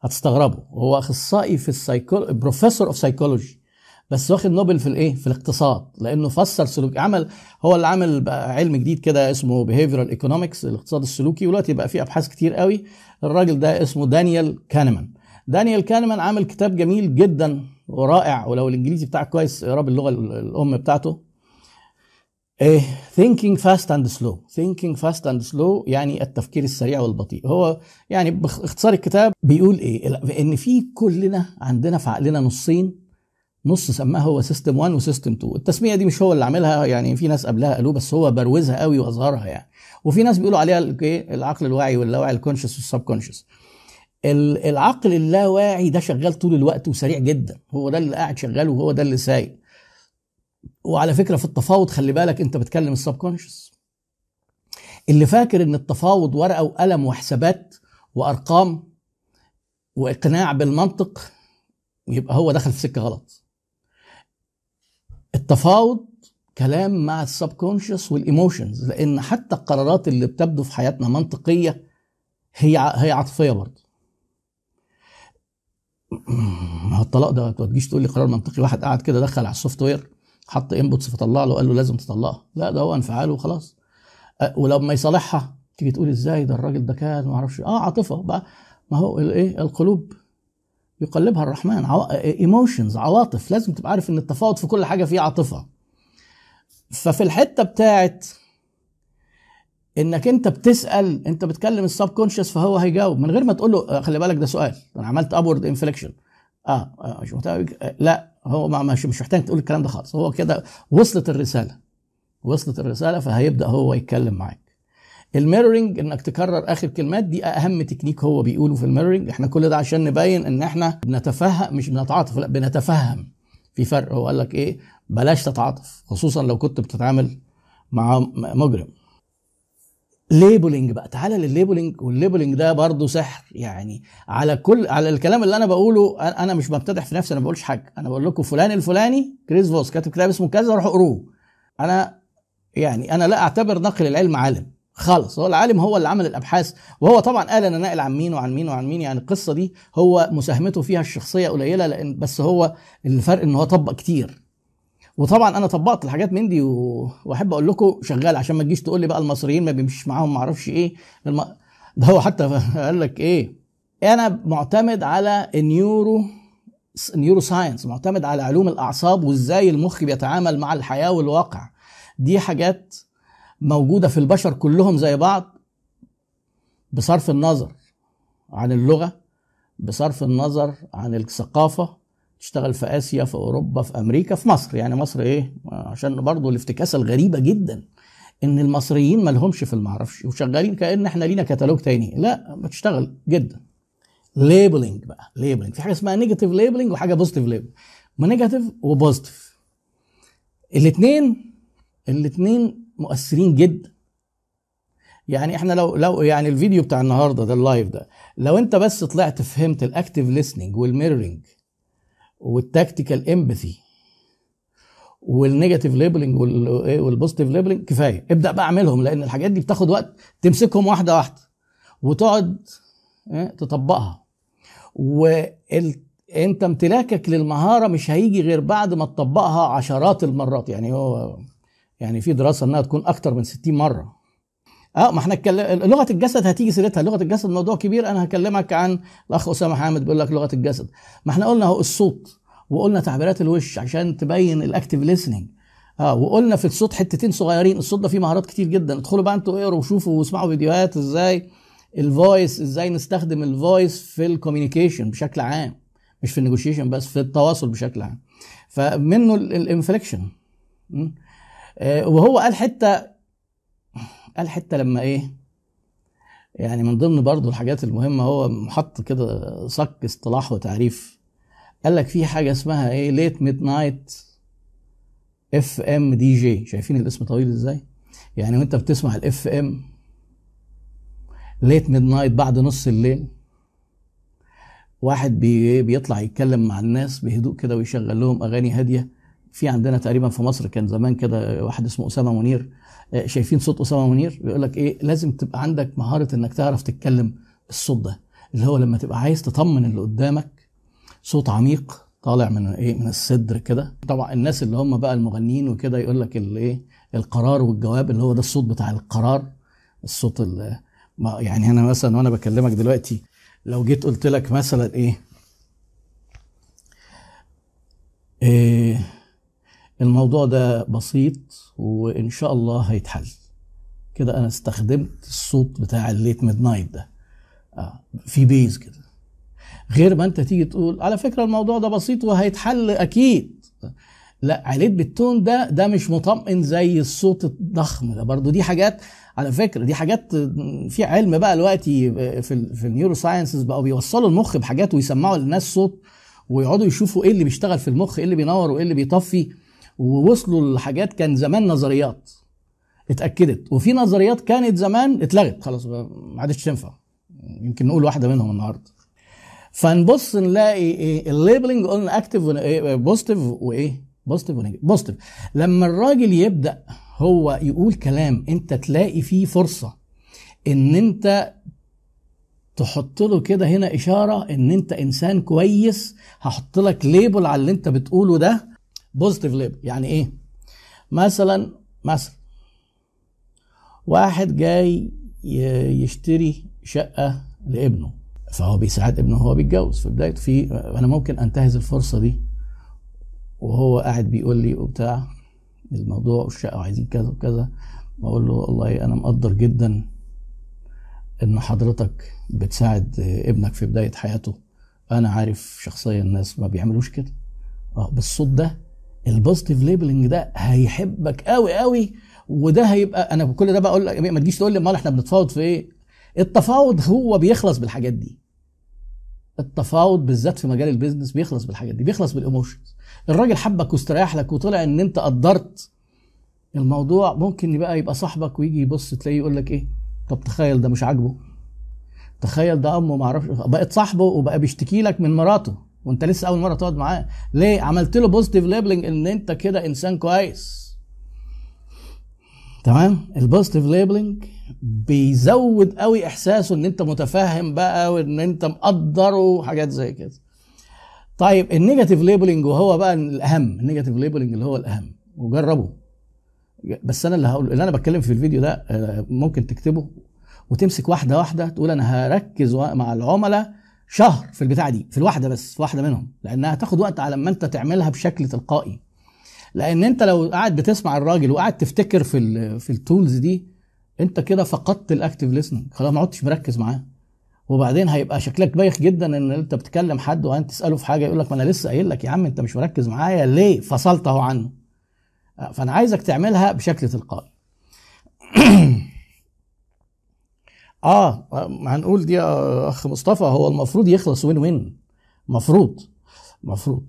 هتستغربوا هو أخصائي في ال psychol professor of psychology بس واخد نوبل في الإيه؟ في الاقتصاد. لأنه فسر سلوك عمل هو اللي عمل علم جديد كده اسمه behavioral economics الاقتصاد السلوكي ودلوقتي بقى فيه أبحاث كتير قوي. الراجل ده اسمه دانيال كانمان دانيال كانمان عامل كتاب جميل جدا. ورائع ولو الإنجليزي بتاعك كويس اقراه باللغة الأم بتاعته. إيه thinking fast and slow. Thinking fast and slow يعني التفكير السريع والبطيء. هو يعني باختصار الكتاب بيقول إيه؟ ان في كلنا عندنا في عقلنا نصين. نص سماه هو system 1 و system 2 التسمية دي مش هو اللي عاملها يعني في ناس قبلها قالوه بس هو بروزها قوي وأظهرها يعني. وفي ناس بيقولوا عليها الايه العقل الواعي واللاواعي ال conscious وال subconscious العقل اللاواعي ده شغال طول الوقت وسريع جدا. هو ده اللي قاعد شغال وهو ده اللي سايق. وعلى فكرة في التفاوض خلي بالك انت بتكلم ال subconscious اللي فاكر ان التفاوض ورقة وقلم وحسابات وأرقام وإقناع بالمنطق يبقى هو دخل في سكة غلط. التفاوض كلام مع ال subconscious وال emotions لأن حتى القرارات اللي بتبدو في حياتنا منطقية هي هي عاطفية برضه. ما هو الطلاق ده ما تجيش تقول لي قرار منطقي. واحد قعد كده دخل على ال software حط inputs فطلع له قال له لازم تطلقها لا ده هو انفعاله وخلاص. ولما يصالحها تيجي تقول إزاي ده الراجل ده كان ما أعرفش. آه عاطفة بقى. ما هو الايه القلوب. يقلبها الرحمن. emotions عواطف. لازم تبقى عارف إن التفاوض في كل حاجة فيه عاطفة. ففي الحتة بتاعت إنك أنت بتسأل أنت بتكلم ال subconscious فهو هيجاوب. من غير ما تقول له خلي بالك ده سؤال. أنا عملت upward inflection آه, آه مش متابع لا هو مش مش محتاج تقول الكلام ده خالص. هو كده وصلت الرسالة. وصلت الرسالة فهيبدأ هو يتكلم معاك. ال mirroring إنك تكرر آخر كلمات دي أهم تكنيك هو بيقوله في ال mirroring إحنا كل ده عشان نبين إن إحنا بنتفهم مش بنتعاطف لا بنتفهم. في فرق هو قال لك إيه؟ بلاش تتعاطف خصوصا لو كنت بتتعامل مع مجرم. labeling بقى. تعالى للليبلنج والليبلنج ده برضه سحر يعني. على كل على الكلام اللي أنا بقوله أنا مش بمتدح في نفسي أنا ما بقولش حاجة. أنا بقول لكم فلان الفلاني كريس فوس كاتب كتاب اسمه كذا روحوا اقروه. أنا يعني أنا لا أعتبر نقل العلم عالم. خالص. هو العالم هو اللي عمل الأبحاث. وهو طبعا قال أنا ناقل عن مين وعن مين وعن مين. يعني القصة دي هو مساهمته فيها الشخصية قليلة لأن بس هو الفرق إن هو طبق كتير. وطبعا أنا طبقت الحاجات من دي وأحب أقول لكم شغال عشان ما تجيش تقول لي بقى المصريين ما بيمشيش معاهم ما أعرفش إيه. الم... ده هو حتى قال لك إيه. أنا معتمد على النيورو neuroscience معتمد على علوم الأعصاب وإزاي المخ بيتعامل مع الحياة والواقع. دي حاجات موجودة في البشر كلهم زي بعض بصرف النظر عن اللغة بصرف النظر عن الثقافة تشتغل في آسيا في أوروبا في أمريكا في مصر. يعني مصر إيه؟ عشان برضو الافتكاسة الغريبة جدا إن المصريين ما لهمش في المعرفش وشغالين كأن إحنا لينا كتالوج تاني. لا بتشتغل جدا. labeling بقى labeling في حاجة اسمها negative labeling وحاجة positive labeling ما negative و positive الاثنين الاثنين مؤثرين جدا. يعني إحنا لو لو يعني الفيديو بتاع النهارده ده ال live ده لو أنت بس طلعت فهمت الاكتيف ليسننج والميرورنج والتكتيكال امباثي والنيجاتيف ليبلنج والبوزيتيف ليبلنج كفاية. ابدأ بقى اعملهم لأن الحاجات دي بتاخد وقت. تمسكهم واحدة واحدة وتقعد تطبقها. وانت امتلاكك للمهارة مش هيجي غير بعد ما تطبقها عشرات المرات. يعني هو يعني في دراسة إنها تكون أكتر من 60 مرة. آه ما إحنا لغة الجسد هتيجي سيرتها. لغة الجسد موضوع كبير. أنا هكلمك عن الأخ أسامة حامد بيقول لك لغة الجسد. ما إحنا قلنا أهو الصوت وقلنا تعبيرات الوش عشان تبين ال active listening آه وقلنا في الصوت حتتين صغيرين. الصوت ده فيه مهارات كتير جدا. ادخلوا بقى أنتوا اقروا وشوفوا واسمعوا فيديوهات إزاي ال voice إزاي نستخدم ال voice في ال communication بشكل عام. مش في النيجوشيشن بس في التواصل بشكل عام. فمنه ال inflection وهو قال حتة قال حتة لما إيه يعني من ضمن برضو الحاجات المهمة هو محط كده صك اصطلاح وتعريف. قال لك في حاجة اسمها إيه late midnight FM DJ شايفين الاسم طويل إزاي؟ يعني وأنت بتسمع ال FM late midnight بعد نص الليل. واحد بي بيطلع يتكلم مع الناس بهدوء كده ويشغل لهم أغاني هادية. في عندنا تقريبا في مصر كان زمان كده واحد اسمه أسامة منير شايفين صوت أسامة منير؟ بيقول لك إيه لازم تبقى عندك مهارة إنك تعرف تتكلم الصوت ده اللي هو لما تبقى عايز تطمن اللي قدامك صوت عميق طالع من إيه من الصدر كده. طبعا الناس اللي هم بقى المغنيين وكده يقول لك الايه القرار والجواب اللي هو ده الصوت بتاع القرار الصوت يعني أنا مثلا وأنا بكلمك دلوقتي لو جيت قلت لك مثلا إيه, إيه الموضوع ده بسيط وإن شاء الله هيتحل. كده أنا استخدمت الصوت بتاع ال late midnight ده. آه في bass كده. غير ما أنت تيجي تقول على فكرة الموضوع ده بسيط وهيتحل أكيد. لا عليت بال tone ده ده مش مطمئن زي الصوت الضخم ده. برضو دي حاجات على فكرة دي حاجات في علم بقى دلوقتي في في ال neurosciences بقوا بيوصلوا المخ بحاجات ويسمعوا للناس صوت ويقعدوا يشوفوا إيه اللي بيشتغل في المخ إيه اللي بينور وإيه اللي بيطفي. ووصلوا لحاجات كان زمان نظريات اتأكدت. وفي نظريات كانت زمان اتلغت. خلاص ما عادش تنفع. يمكن نقول واحدة منهم النهارده. فنبص نلاقي إيه؟ ال labeling قلنا active positive وإيه؟ positive و negative positive لما الراجل يبدأ هو يقول كلام أنت تلاقي فيه فرصة إن أنت تحط له كده هنا إشارة إن أنت إنسان كويس هحط لك label على اللي أنت بتقوله ده positive label يعني إيه؟ مثلا مثلا واحد جاي يشتري شقة لابنه فهو بيساعد ابنه وهو بيتجوز. في بدايته في أنا ممكن أنتهز الفرصة دي وهو قاعد بيقول لي وبتاع الموضوع والشقة وعايزين كذا وكذا. بقول له والله أنا مقدر جدا إن حضرتك بتساعد ابنك في بداية حياته. أنا عارف شخصيا الناس ما بيعملوش كده. آه بالصوت ده ال positive labeling ده هيحبك قوي قوي وده هيبقى أنا كل ده بقول لك ما تجيش تقول لي أمال إحنا بنتفاوض في إيه؟ التفاوض هو بيخلص بالحاجات دي. التفاوض بالذات في مجال ال business بيخلص بالحاجات دي بيخلص بال emotions الراجل حبك واستريح لك وطلع إن أنت قدرت. الموضوع ممكن يبقى يبقى صاحبك ويجي يبص تلاقيه يقول لك إيه؟ طب تخيل ده مش عاجبه. تخيل ده أمه ما أعرفش بقت صاحبه وبقى بيشتكي لك من مراته. وانت لسه اول مرة تقعد معاه. ليه؟ عملت له positive labeling ان انت كده انسان كويس. تمام؟ ال positive labeling بيزود قوي احساسه ان انت متفهم بقى وان انت مقدر وحاجات زي كده. طيب ال negative labeling وهو بقى الاهم. ال negative labeling اللي هو الاهم. وجربه. بس أنا اللي هقول اللي أنا بتكلم في الفيديو ده آه، ممكن تكتبه وتمسك واحدة واحدة تقول أنا هركز مع العملاء شهر في البتاعة دي في الواحدة بس في واحدة منهم لأنها هتاخد وقت على ما أنت تعملها بشكل تلقائي. لأن أنت لو قاعد بتسمع الراجل وقاعد تفتكر في في ال tools دي أنت كده فقدت ال active listening خلاص ما عدتش مركز معاه. وبعدين هيبقى شكلك بايخ جدا إن أنت بتكلم حد وانت تسأله في حاجة يقول لك ما أنا لسه قايل لك يا عم أنت مش مركز معايا ليه؟ فصلت أهو عنه. فأنا عايزك تعملها بشكل تلقائي. آه هنقول دي يا أخ مصطفى هو المفروض يخلص وين وين مفروض مفروض.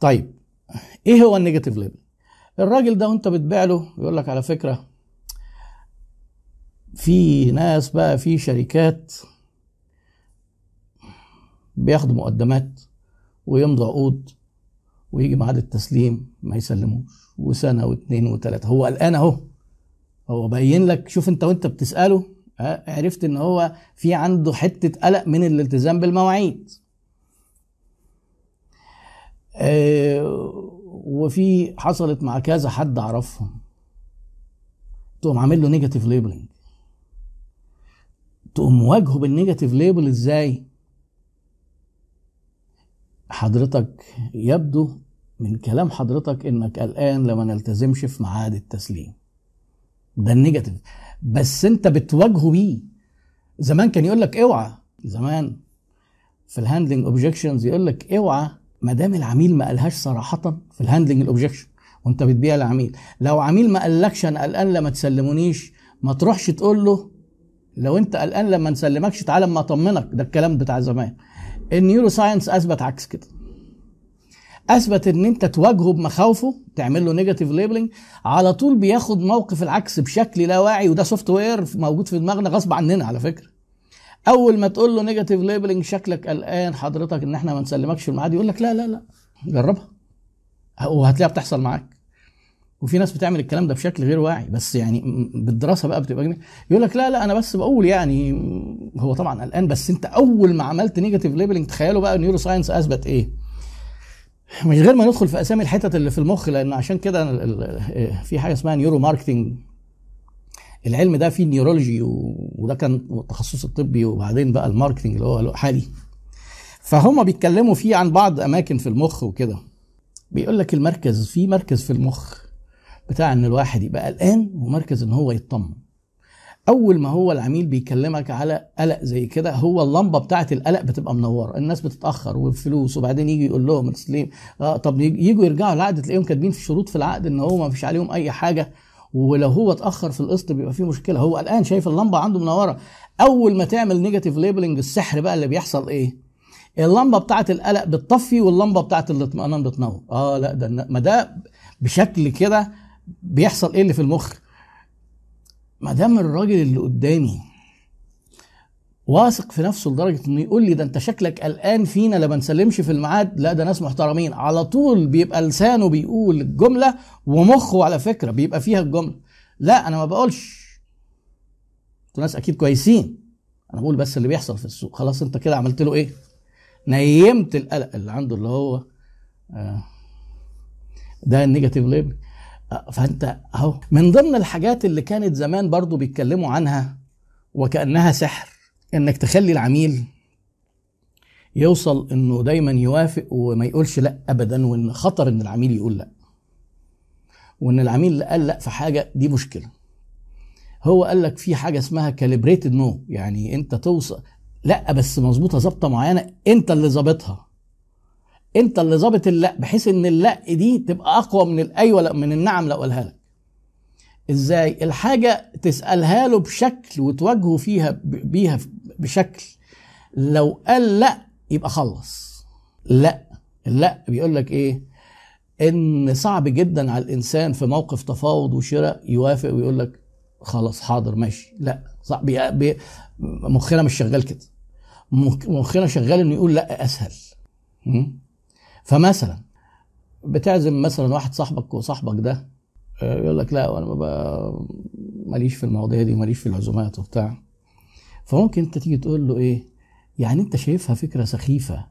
طيب إيه هو ال negative label الراجل ده وأنت بتبيع له يقول لك على فكرة في ناس بقى في شركات بياخدوا مقدمات ويمضوا عقود ويجي ميعاد التسليم ما يسلموش وسنة واثنين وثلاثه هو قلقان أهو. هو باين لك شوف أنت وأنت بتسأله عرفت إن هو في عنده حتة قلق من الالتزام بالمواعيد. آه وفي حصلت مع كذا حد أعرفهم. تقوم عامل له negative labeling تقوم مواجهه بال negative label إزاي؟ حضرتك يبدو من كلام حضرتك إنك قلقان لما نلتزمش في ميعاد التسليم. ده ال negative بس انت بتواجهه بيه زمان كان يقول لك اوعى زمان في ال handling objections يقول لك اوعى ما دام العميل ما قالهاش صراحة في ال handling ال objection وانت بتبيع لعميل. لو عميل ما قالكش أنا قلقان لما تسلمونيش ما تروحش تقول له لو انت قلقان لما نسلمكش تعالى اما اطمنك. ده الكلام بتاع زمان. ال neuroscience اثبت عكس كده. اثبت إن أنت تواجهه بمخاوفه تعمل له negative labeling على طول بياخد موقف العكس بشكل لا واعي وده software موجود في دماغنا غصب عننا على فكرة. أول ما تقول له negative labeling شكلك قلقان حضرتك إن إحنا ما نسلمكش الميعاد يقول لك لا لا لا جربها. وهتلاقيها بتحصل معاك. وفي ناس بتعمل الكلام ده بشكل غير واعي بس يعني بالدراسة بقى بتبقى جميل. يقول لك لا لا أنا بس بقول يعني هو طبعا قلقان بس أنت أول ما عملت negative labeling تخيلوا بقى ال neuroscience أثبت إيه؟ مش غير ما ندخل في أسامي الحتت اللي في المخ لأن عشان كده في حاجة اسمها neuromarketing العلم ده فيه neurology وده كان التخصص الطبي وبعدين بقى ال marketing اللي هو حالي. فهم بيتكلموا فيه عن بعض أماكن في المخ وكده. بيقول لك المركز في مركز في المخ بتاع إن الواحد يبقى قلقان ومركز إن هو يطمن. أول ما هو العميل بيكلمك على قلق زي كده هو اللمبة بتاعه القلق بتبقى منورة الناس بتتأخر والفلوس وبعدين يجي يقول لهم تسليم آه طب يجوا يرجعوا العقد تلاقيهم كاتبين في شروط في العقد إن هو ما فيش عليهم أي حاجة ولو هو اتأخر في القسط بيبقى فيه مشكلة. هو قلقان شايف اللمبة عنده منورة. أول ما تعمل negative labeling السحر بقى اللي بيحصل إيه؟ اللمبة بتاعه القلق بتطفي واللمبة بتاعه الاطمئنان بتنور. آه لا ده ما ده بشكل كده بيحصل إيه اللي في المخ؟ ما دام الراجل اللي قدامي واثق في نفسه لدرجة إنه يقول لي ده أنت شكلك قلقان فينا لما نسلمش في الميعاد لا ده ناس محترمين. على طول بيبقى لسانه بيقول الجملة ومخه على فكرة بيبقى فيها الجملة. لا أنا ما بقولش. أنتوا ناس أكيد كويسين. أنا بقول بس اللي بيحصل في السوق. خلاص أنت كده عملت له إيه؟ نيمت القلق اللي عنده اللي هو آه ده ال negative label. فانت اهو. من ضمن الحاجات اللي كانت زمان برضو بيتكلموا عنها وكأنها سحر إنك تخلي العميل يوصل إنه دايما يوافق وما يقولش لأ ابدا وإن خطر إن العميل يقول لأ. وإن العميل اللي قال لأ في حاجة دي مشكلة. هو قال لك في حاجة اسمها calibrated no يعني أنت توصل لأ بس مظبوطة ظابطة معينة أنت اللي ظابطها. انت اللي ظابط اللا بحيث إن اللا دي تبقى أقوى من الايوه من النعم لو قالها لك. إزاي؟ الحاجة تسألها له بشكل وتواجهه فيها بيها بشكل. لو قال لا يبقى خلص. لا. لا بيقول لك إيه؟ إن صعب جدا على الإنسان في موقف تفاوض وشراء يوافق ويقول لك خلاص حاضر ماشي. لا. صعب. مخنا مش شغال كده. مخنا شغال إنه يقول لا أسهل. فمثلا بتعزم مثلا واحد صاحبك وصاحبك ده آه، يقول لك لا وأنا ماليش في المواضيع دي ماليش في العزومات وبتاع. فممكن أنت تيجي تقول له إيه؟ يعني أنت شايفها فكرة سخيفة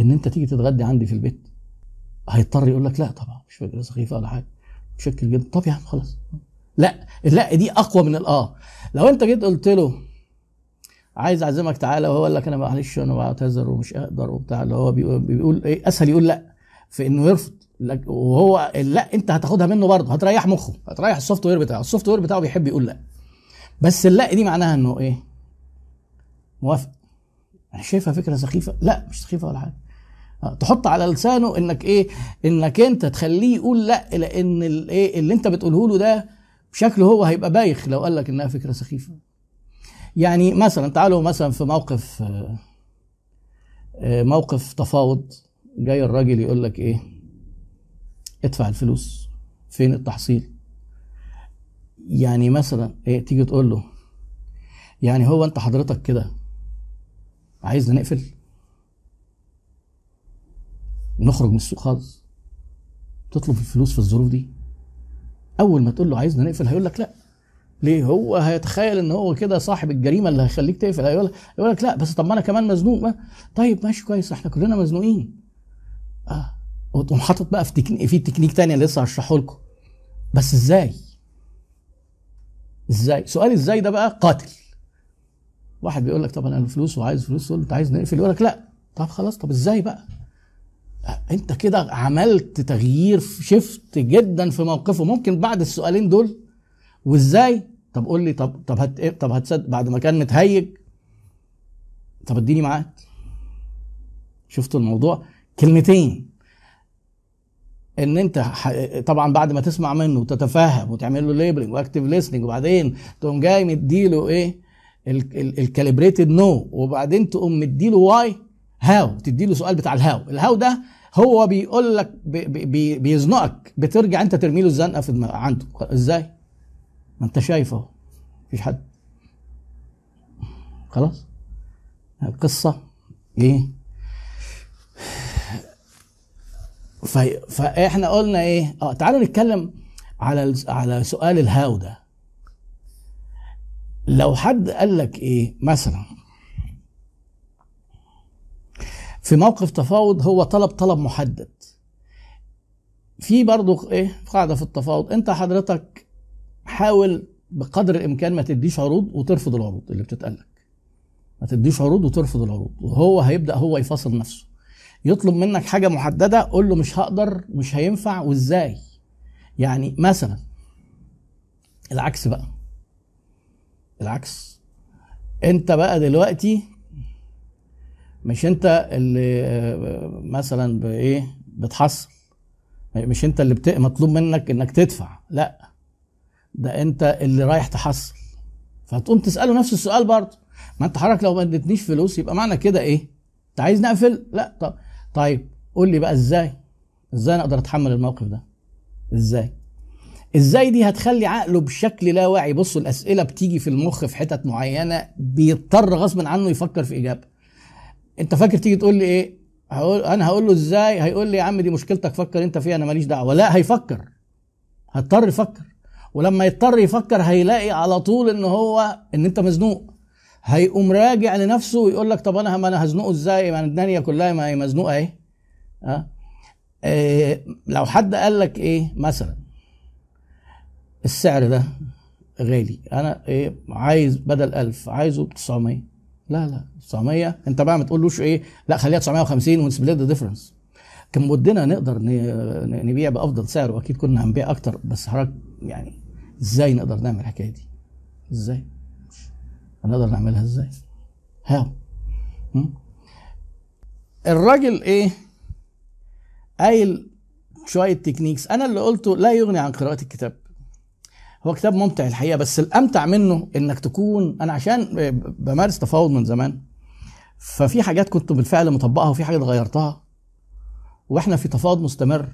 إن أنت تيجي تتغدى عندي في البيت؟ هيضطر يقول لك لا طبعا مش فكرة سخيفة ولا حاجة. بشكل جدا. طب يا عم خلاص. لا لا دي أقوى من الاه لو أنت جيت قلت له عايز أعزمك تعالى وهو قال لك أنا معلش أنا بعتذر ومش أقدر وبتاع اللي هو بيقول, إيه أسهل يقول لا في إنه يرفض وهو لا أنت هتاخدها منه برضه هتريح مخه هتريح ال software بتاعه ال software بتاعه بيحب يقول لا. بس اللا دي معناها إنه إيه؟ موافق. أنا شايفها فكرة سخيفة. لا مش سخيفة ولا حاجة. آه، تحط على لسانه إنك إيه؟ إنك أنت تخليه يقول لا لأن الايه اللي أنت بتقوله له ده بشكله هو هيبقى بايخ لو قال لك إنها فكرة سخيفة. يعني مثلا تعالوا مثلا في موقف آه، آه، موقف تفاوض جاي الراجل يقول لك إيه؟ ادفع الفلوس. فين التحصيل؟ يعني مثلا إيه؟ تيجي تقول له يعني هو أنت حضرتك كده عايزنا نقفل؟ نخرج من السوق خالص. تطلب الفلوس في الظروف دي؟ أول ما تقول له عايزنا نقفل هيقول لك لا. ليه هو هيتخيل إن هو كده صاحب الجريمة اللي هيخليك تقفل؟ هيقول يقول لك لا بس طب ما أنا كمان مزنوق ما طيب ماشي كويس إحنا كلنا مزنوقين. آه وتقوم حاطط بقى في تكنيك في تكنيك تاني لسه هشرحه لكم. بس إزاي؟ إزاي؟ سؤال إزاي ده بقى؟ قاتل. واحد بيقول لك طب أنا الفلوس وعايز فلوس تقول أنت عايز نقفل؟ يقول لك لا. طب خلاص طب إزاي بقى؟ أنت كده عملت تغيير شفت جدا في موقفه. ممكن بعد السؤالين دول وازاي؟ طب قول لي طب طب هت طب هتصدق بعد ما كان متهيج. طب اديني معاك شفتوا الموضوع؟ كلمتين. ان انت طبعا بعد ما تسمع منه وتتفهم وتعمل له labeling و active listening وبعدين تقوم جاي مديله إيه؟ ال calibrated no وبعدين تقوم مديله why how تديله سؤال بتاع ال how ال how ده هو بيقول لك بي بي بيزنقك. بترجع انت ترمي له الزنقة في عنده. إزاي؟ ما انت شايف اهو مفيش حد. خلاص؟ القصة إيه؟ فاحنا قلنا إيه؟ آه تعالوا نتكلم على على سؤال الهاو ده. لو حد قال لك إيه؟ مثلا في موقف تفاوض هو طلب طلب محدد. في برضه إيه؟ قاعدة في التفاوض. انت حضرتك حاول بقدر الإمكان ما تديش عروض وترفض العروض اللي بتتقال لك ما تديش عروض وترفض العروض. وهو هيبدأ هو يفاصل نفسه. يطلب منك حاجة محددة قول له مش هقدر مش هينفع وإزاي؟ يعني مثلا العكس بقى. العكس. أنت بقى دلوقتي مش أنت اللي آه، مثلا بإيه؟ بتحصل. مش أنت اللي بت... مطلوب منك إنك تدفع. لأ. ده انت اللي رايح تحصل. فتقوم تسأله نفس السؤال برضه. ما انت حضرتك لو ما اديتنيش فلوس يبقى معنى كده إيه؟ انت عايز نقفل؟ لا. طب طيب قول لي بقى إزاي؟ إزاي أنا أقدر اتحمل الموقف ده؟ إزاي؟ إزاي دي هتخلي عقله بشكل لا واعي؟ بصوا الأسئلة بتيجي في المخ في حتت معينة بيضطر غصب عنه يفكر في إجابة. انت فاكر تيجي تقول لي إيه؟ هقول أنا هقول له إزاي؟ هيقول لي يا عم دي مشكلتك فكر انت فيها أنا ماليش دعوة. لا هيفكر. هيضطر يفكر. ولما يضطر يفكر هيلاقي على طول إن هو إن أنت مزنوق. هيقوم راجع لنفسه ويقول لك طب أنا ما أنا هزنقه إزاي؟ ما الدنيا كلها ما هي مزنوقة أهي. إيه لو حد قال لك إيه؟ مثلا السعر ده غالي. أنا إيه؟ عايز بدل 1000 عايزه ب 900 لا لا 900 أنت بقى ما تقولوش إيه؟ لا خليها 950 و let's split the difference كان ودنا نقدر نبيع بأفضل سعر وأكيد كنا هنبيع أكتر بس حضرتك يعني إزاي نقدر نعمل الحكاية دي؟ إزاي؟ هنقدر نعملها إزاي؟ how؟ الراجل إيه؟ قايل شوية techniques أنا اللي قلته لا يغني عن قراءة الكتاب. هو كتاب ممتع الحقيقة بس الأمتع منه إنك تكون أنا عشان بمارس تفاوض من زمان ففي حاجات كنت بالفعل مطبقها وفي حاجات غيرتها. وإحنا في تفاوض مستمر.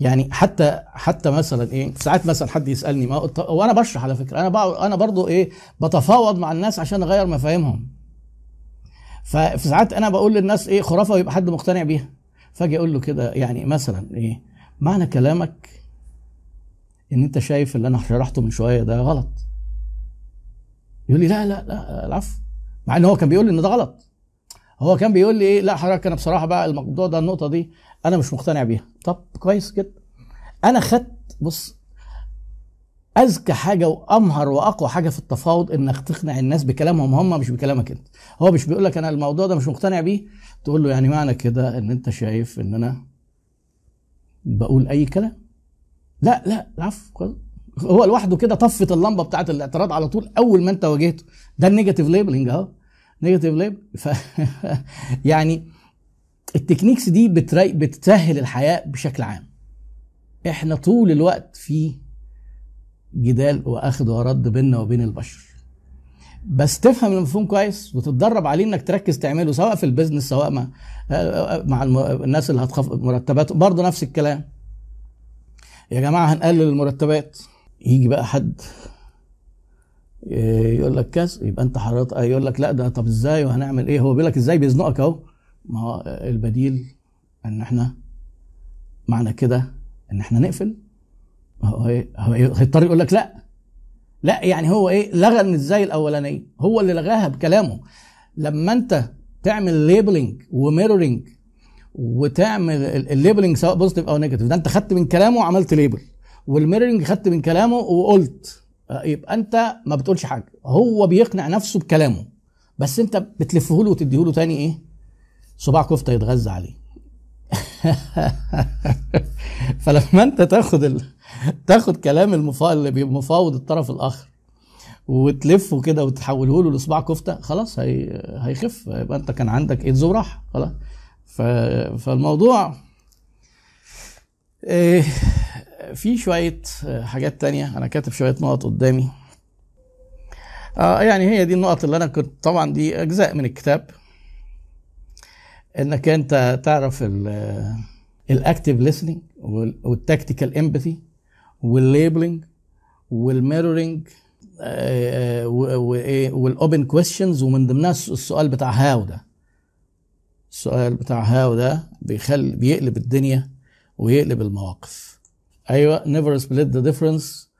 يعني حتى حتى مثلا إيه ساعات مثلا حد يسألني ما وأنا بشرح على فكرة أنا أنا برضو إيه بتفاوض مع الناس عشان أغير مفاهيمهم. ففي ساعات أنا بقول للناس إيه خرافة ويبقى حد مقتنع بيها. فأجي أقول له كده يعني مثلا إيه معنى كلامك إن أنت شايف اللي أنا شرحته من شوية ده غلط. يقول لي لا لا لا العفو. مع إن هو كان بيقول لي إن ده غلط. هو كان بيقول لي إيه؟ لا حضرتك أنا بصراحة بقى الموضوع ده النقطة دي أنا مش مقتنع بيها. طب كويس جدا. أنا خدت بص أذكى حاجة وأمهر وأقوى حاجة في التفاوض إنك تقنع الناس بكلامهم هم مش بكلامك أنت. هو مش بيقول لك أنا الموضوع ده مش مقتنع بيه تقول له يعني معنى كده إن أنت شايف إن أنا بقول أي كلام. لا لا العفو هو لوحده كده طفت اللمبة بتاعت الاعتراض على طول أول ما أنت واجهته. ده ال negative labeling أهو. negative label ف يعني ال techniques دي بتري... بتسهل الحياة بشكل عام. إحنا طول الوقت في جدال واخد ورد بيننا وبين البشر. بس تفهم المفهوم كويس وتتدرب عليه إنك تركز تعمله سواء في البيزنس سواء مع مع الناس اللي هتخفض مرتبات برضه نفس الكلام. يا جماعة هنقلل المرتبات. يجي بقى حد يقول لك كذا يبقى انت حضرتك يقول لك لا ده طب إزاي؟ وهنعمل إيه؟ هو بيقول لك إزاي بيزنقك اهو ما هو البديل إن إحنا معنى كده إن إحنا نقفل. هو إيه؟ هيضطر يقول لك لا. لا يعني هو إيه؟ لغى إزاي الاولانيه هو اللي لغاها بكلامه. لما أنت تعمل labeling و mirroring وتعمل ال labeling سواء positive أو negative ده أنت خدت من كلامه وعملت label وال mirroring خدت من كلامه وقلت. يبقى انت ما بتقولش حاجة. هو بيقنع نفسه بكلامه. بس انت بتلفه له وتديه له تاني إيه؟ صباع كفته يتغذى عليه. فلما انت تاخد ال... تاخد كلام المفاوض اللي بيبقى مفاوض الطرف الآخر وتلفه كده وتحوله له لصباع كفته خلاص هي... هيخف. يبقى انت كان عندك إيدز وراح خلاص. ف... فالموضوع إيه في شوية حاجات تانية. أنا كاتب شوية نقط قدامي. آه يعني هي دي النقط اللي أنا كنت طبعا دي أجزاء من الكتاب. إنك أنت تعرف الأكتيف listening والتكتيكال إمباثي والليبلنج والميرورنج والأوبن كويستشنز ومن ضمنها السؤال بتاع how ده. السؤال بتاع how ده بيخلي بيقلب الدنيا ويقلب المواقف. أيوه Never Split the Difference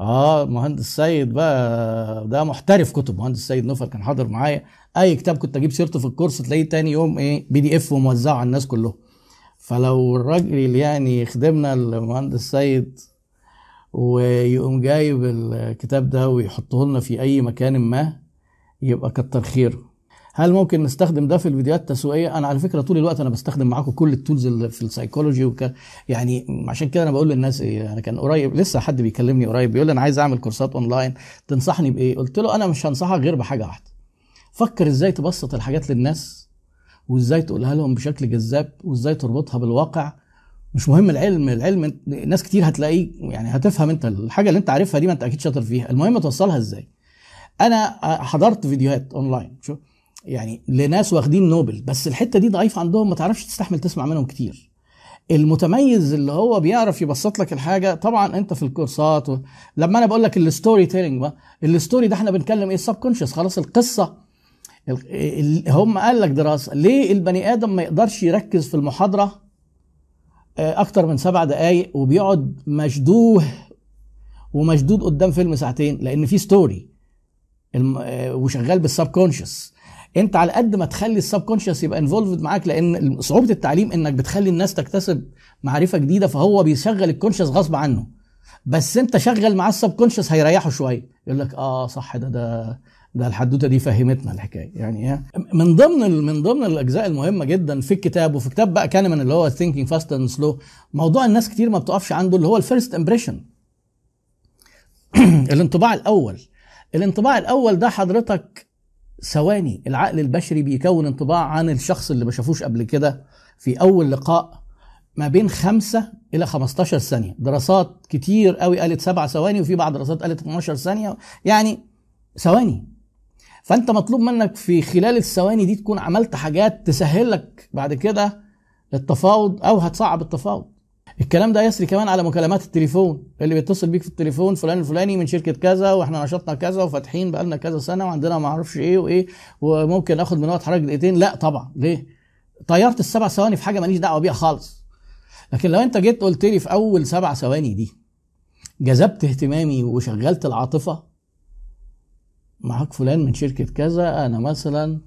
آه مهندس سيد بقى ده محترف كتب. مهندس سيد نوفل كان حاضر معايا. أي كتاب كنت أجيب سيرته في ال course تلاقيه تاني يوم إيه PDF وموزعه على الناس كلهم. فلو الراجل يعني يخدمنا المهندس سيد ويقوم جايب الكتاب ده ويحطه لنا في أي مكان ما يبقى كتر خيره. هل ممكن نستخدم ده في الفيديوهات التسويقية؟ أنا على فكرة طول الوقت أنا بستخدم معاكم كل ال tools اللي في السايكولوجي وك... يعني عشان كده أنا بقول للناس إيه أنا كان قريب لسه حد بيكلمني قريب بيقول لي أنا عايز أعمل كورسات أونلاين تنصحني بإيه؟ قلت له أنا مش هنصحك غير بحاجة واحدة. فكر إزاي تبسط الحاجات للناس وإزاي تقولها لهم بشكل جذاب وإزاي تربطها بالواقع. مش مهم العلم العلم ناس كتير هتلاقيه يعني هتفهم أنت الحاجة اللي أنت عارفها دي ما أنت أكيد شاطر فيها. المهم توصلها إزاي؟ أنا حضرت فيديوهات أونلاين شوف. يعني لناس واخدين نوبل بس الحتة دي ضعيفة عندهم ما تعرفش تستحمل تسمع منهم كتير. المتميز اللي هو بيعرف يبسط لك الحاجة طبعا أنت في الكورسات و... لما أنا بقول لك ال storytelling بقى ال story ده إحنا بنتكلم إيه؟ ال subconscious خلاص القصة. هم قال لك دراسة ليه البني آدم ما يقدرش يركز في المحاضرة أكتر من سبع دقائق وبيقعد مشدوه ومشدود قدام فيلم ساعتين؟ لأن في story وشغال بال subconscious انت على قد ما تخلي ال subconscious يبقى involved معاك لأن صعوبة التعليم انك بتخلي الناس تكتسب معرفة جديدة فهو بيشغل ال conscious غصب عنه. بس انت شغل معاه ال subconscious هيريحه شوية. يقول لك آه صح ده ده ده الحدوتة دي فهمتنا الحكاية. يعني من ضمن من ضمن الأجزاء المهمة جدا في الكتاب وفي كتاب بقى كانمان اللي هو Thinking, Fast and Slow موضوع الناس كتير ما بتقفش عنده اللي هو ال first impression الانطباع الأول. الانطباع الأول ده حضرتك ثواني العقل البشري بيكون انطباع عن الشخص اللي ما شافوش قبل كده في أول لقاء ما بين خمسة إلى 15 ثانية. دراسات كتير قوي قالت سبع ثواني وفي بعض دراسات قالت 12 ثانية. يعني ثواني. فأنت مطلوب منك في خلال الثواني دي تكون عملت حاجات تسهل لك بعد كده التفاوض أو هتصعب التفاوض. الكلام ده يسري كمان على مكالمات التليفون اللي بيتصل بيك في التليفون فلان الفلاني من شركة كذا وإحنا نشاطنا كذا وفاتحين بقالنا كذا سنة وعندنا ما أعرفش إيه وايه وممكن اخد من وقت حضرتك دقيقتين. لا طبعا. ليه؟ طيرت السبع ثواني في حاجة ماليش دعوة بيها خالص. لكن لو انت جيت قلت لي في أول سبع ثواني دي جذبت اهتمامي وشغلت العاطفة معاك فلان من شركة كذا أنا مثلا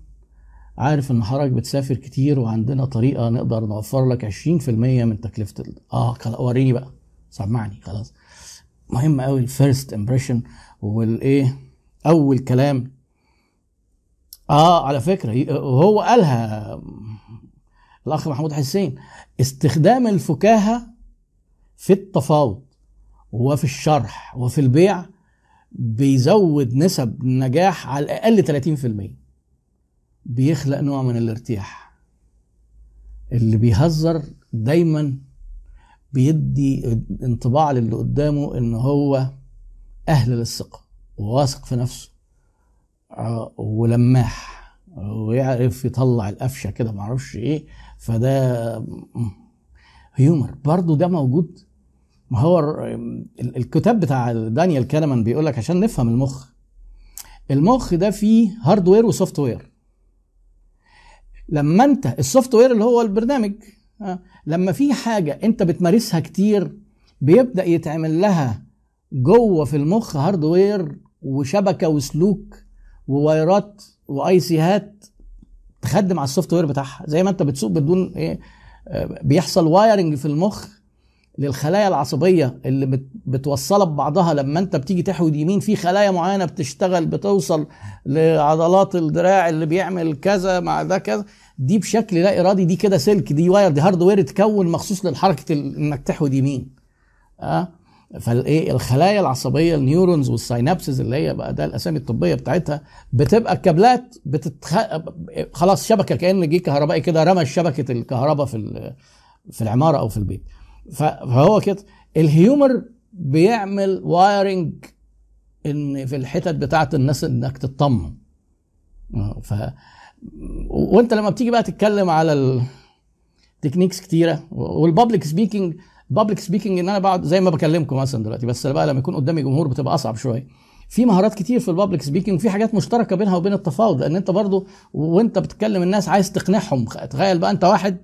عارف إن حضرتك بتسافر كتير وعندنا طريقة نقدر نوفر لك 20% من تكلفة ال... آه وريني بقى. سمعني خلاص. مهم قوي ال first impression والايه أول كلام. آه على فكرة وهو قالها الأخ محمود حسين استخدام الفكاهة في التفاوض وفي الشرح وفي البيع بيزود نسب النجاح على الأقل 30% بيخلق نوع من الارتياح. اللي بيهزر دايما بيدي انطباع للي قدامه إن هو أهل للثقة وواثق في نفسه ولماح ويعرف يطلع القفشة كده معرفش إيه. فده humor. برضه ده موجود. ما هو الكتاب بتاع دانيال كانمان بيقول لك عشان نفهم المخ المخ ده فيه hardware و software لما انت ال software اللي هو البرنامج لما في حاجة انت بتمارسها كتير بيبدأ يتعمل لها جوه في المخ hardware وشبكة وسلوك و wire ات و IC هات تخدم على ال software بتاعها. زي ما انت بتسوق بدون إيه بيحصل wiring في المخ للخلايا العصبية اللي بتوصلها ببعضها لما انت بتيجي تحود يمين في خلايا معينة بتشتغل بتوصل لعضلات الدراع اللي بيعمل كذا مع ده كذا. دي بشكل لا إرادي دي كده سلك دي wire دي hardware اتكون مخصوص للحركه إنك تحود يمين. آه؟ فالإيه؟ الخلايا العصبية ال neurons وال synapses اللي هي بقى ده الأسامي الطبية بتاعتها بتبقى الكابلات بتتخ... خلاص شبكة كأن جه كهربائي كده رمى شبكة الكهرباء في في العمارة أو في البيت. فهو كده. ال humor بيعمل wiring إن في الحتت بتاعت الناس إنك تطمن. ف وانت لما بتيجي بقى تتكلم على ال techniques كتيرة وال public speaking public speaking إن أنا بقعد زي ما بكلمكم مثلا دلوقتي بس بقى لما يكون قدامي جمهور بتبقى أصعب شوية. في مهارات كتير في ال public speaking وفي حاجات مشتركة بينها وبين التفاوض لأن أنت برضو وأنت بتتكلم الناس عايز تقنعهم تخيل بقى أنت واحد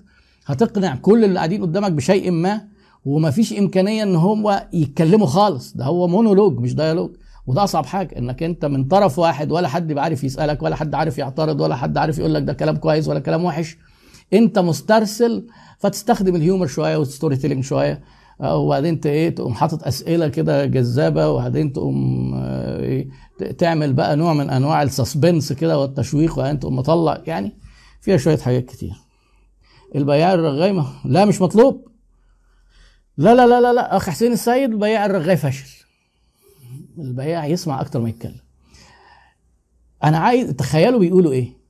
هتقنع كل اللي قاعدين قدامك بشيء ما ومفيش إمكانية إن هم يتكلموا خالص. ده هو مونولوج مش dialogue. وده أصعب حاجة إنك أنت من طرف واحد ولا حد عارف يسألك ولا حد عارف يعترض ولا حد عارف يقول لك ده كلام كويس ولا كلام وحش. أنت مسترسل فتستخدم ال humor شوية وال storytelling شوية. وبعدين إيه تقوم حاطط أسئلة كده جذابة وبعدين تقوم إيه تعمل بقى نوع من أنواع ال suspense كده والتشويق وبعدين تقوم مطلع يعني فيها شوية حاجات كتير. البياع الرغاي لا مش مطلوب. لا لا لا لا لا. أخ حسين السيد البياع الرغاي فشل البياع يسمع أكتر ما يتكلم. أنا عايز تخيلوا بيقولوا إيه؟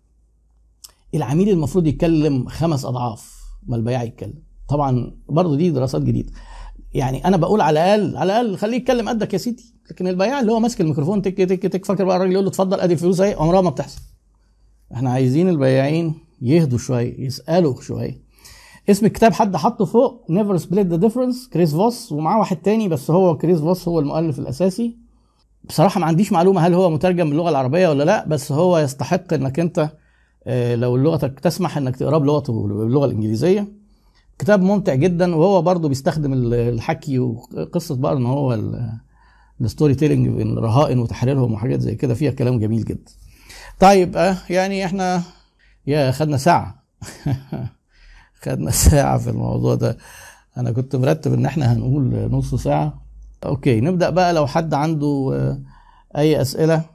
العميل المفروض يتكلم خمس أضعاف ما البياع يتكلم. طبعا برضه دي دراسات جديدة. يعني أنا بقول على الأقل على الأقل خليه يتكلم قدك يا سيدي. لكن البياع اللي هو ماسك الميكروفون تك تك تك فاكر بقى الراجل يقول له اتفضل أدي الفلوس أهي عمرها ما بتحصل. إحنا عايزين البياعين يهدوا شوية يسألوا شوية اسم الكتاب حد حطه فوق Never Split the Difference كريس فوس ومعاه واحد تاني بس هو كريس فوس هو المؤلف الأساسي. بصراحة ما عنديش معلومة هل هو مترجم باللغة العربية ولا لأ بس هو يستحق إنك أنت لو لغتك تسمح إنك تقرأه بلغته باللغة الإنجليزية. كتاب ممتع جدا وهو برضه بيستخدم الحكي وقصة بقى إن هو ال storytelling بين الرهائن وتحريرهم وحاجات زي كده فيها كلام جميل جدا. طيب يعني إحنا يا خدنا ساعة. خدنا ساعة في الموضوع ده. أنا كنت مرتب إن إحنا هنقول نص ساعة. أوكي نبدأ بقى لو حد عنده أي أسئلة.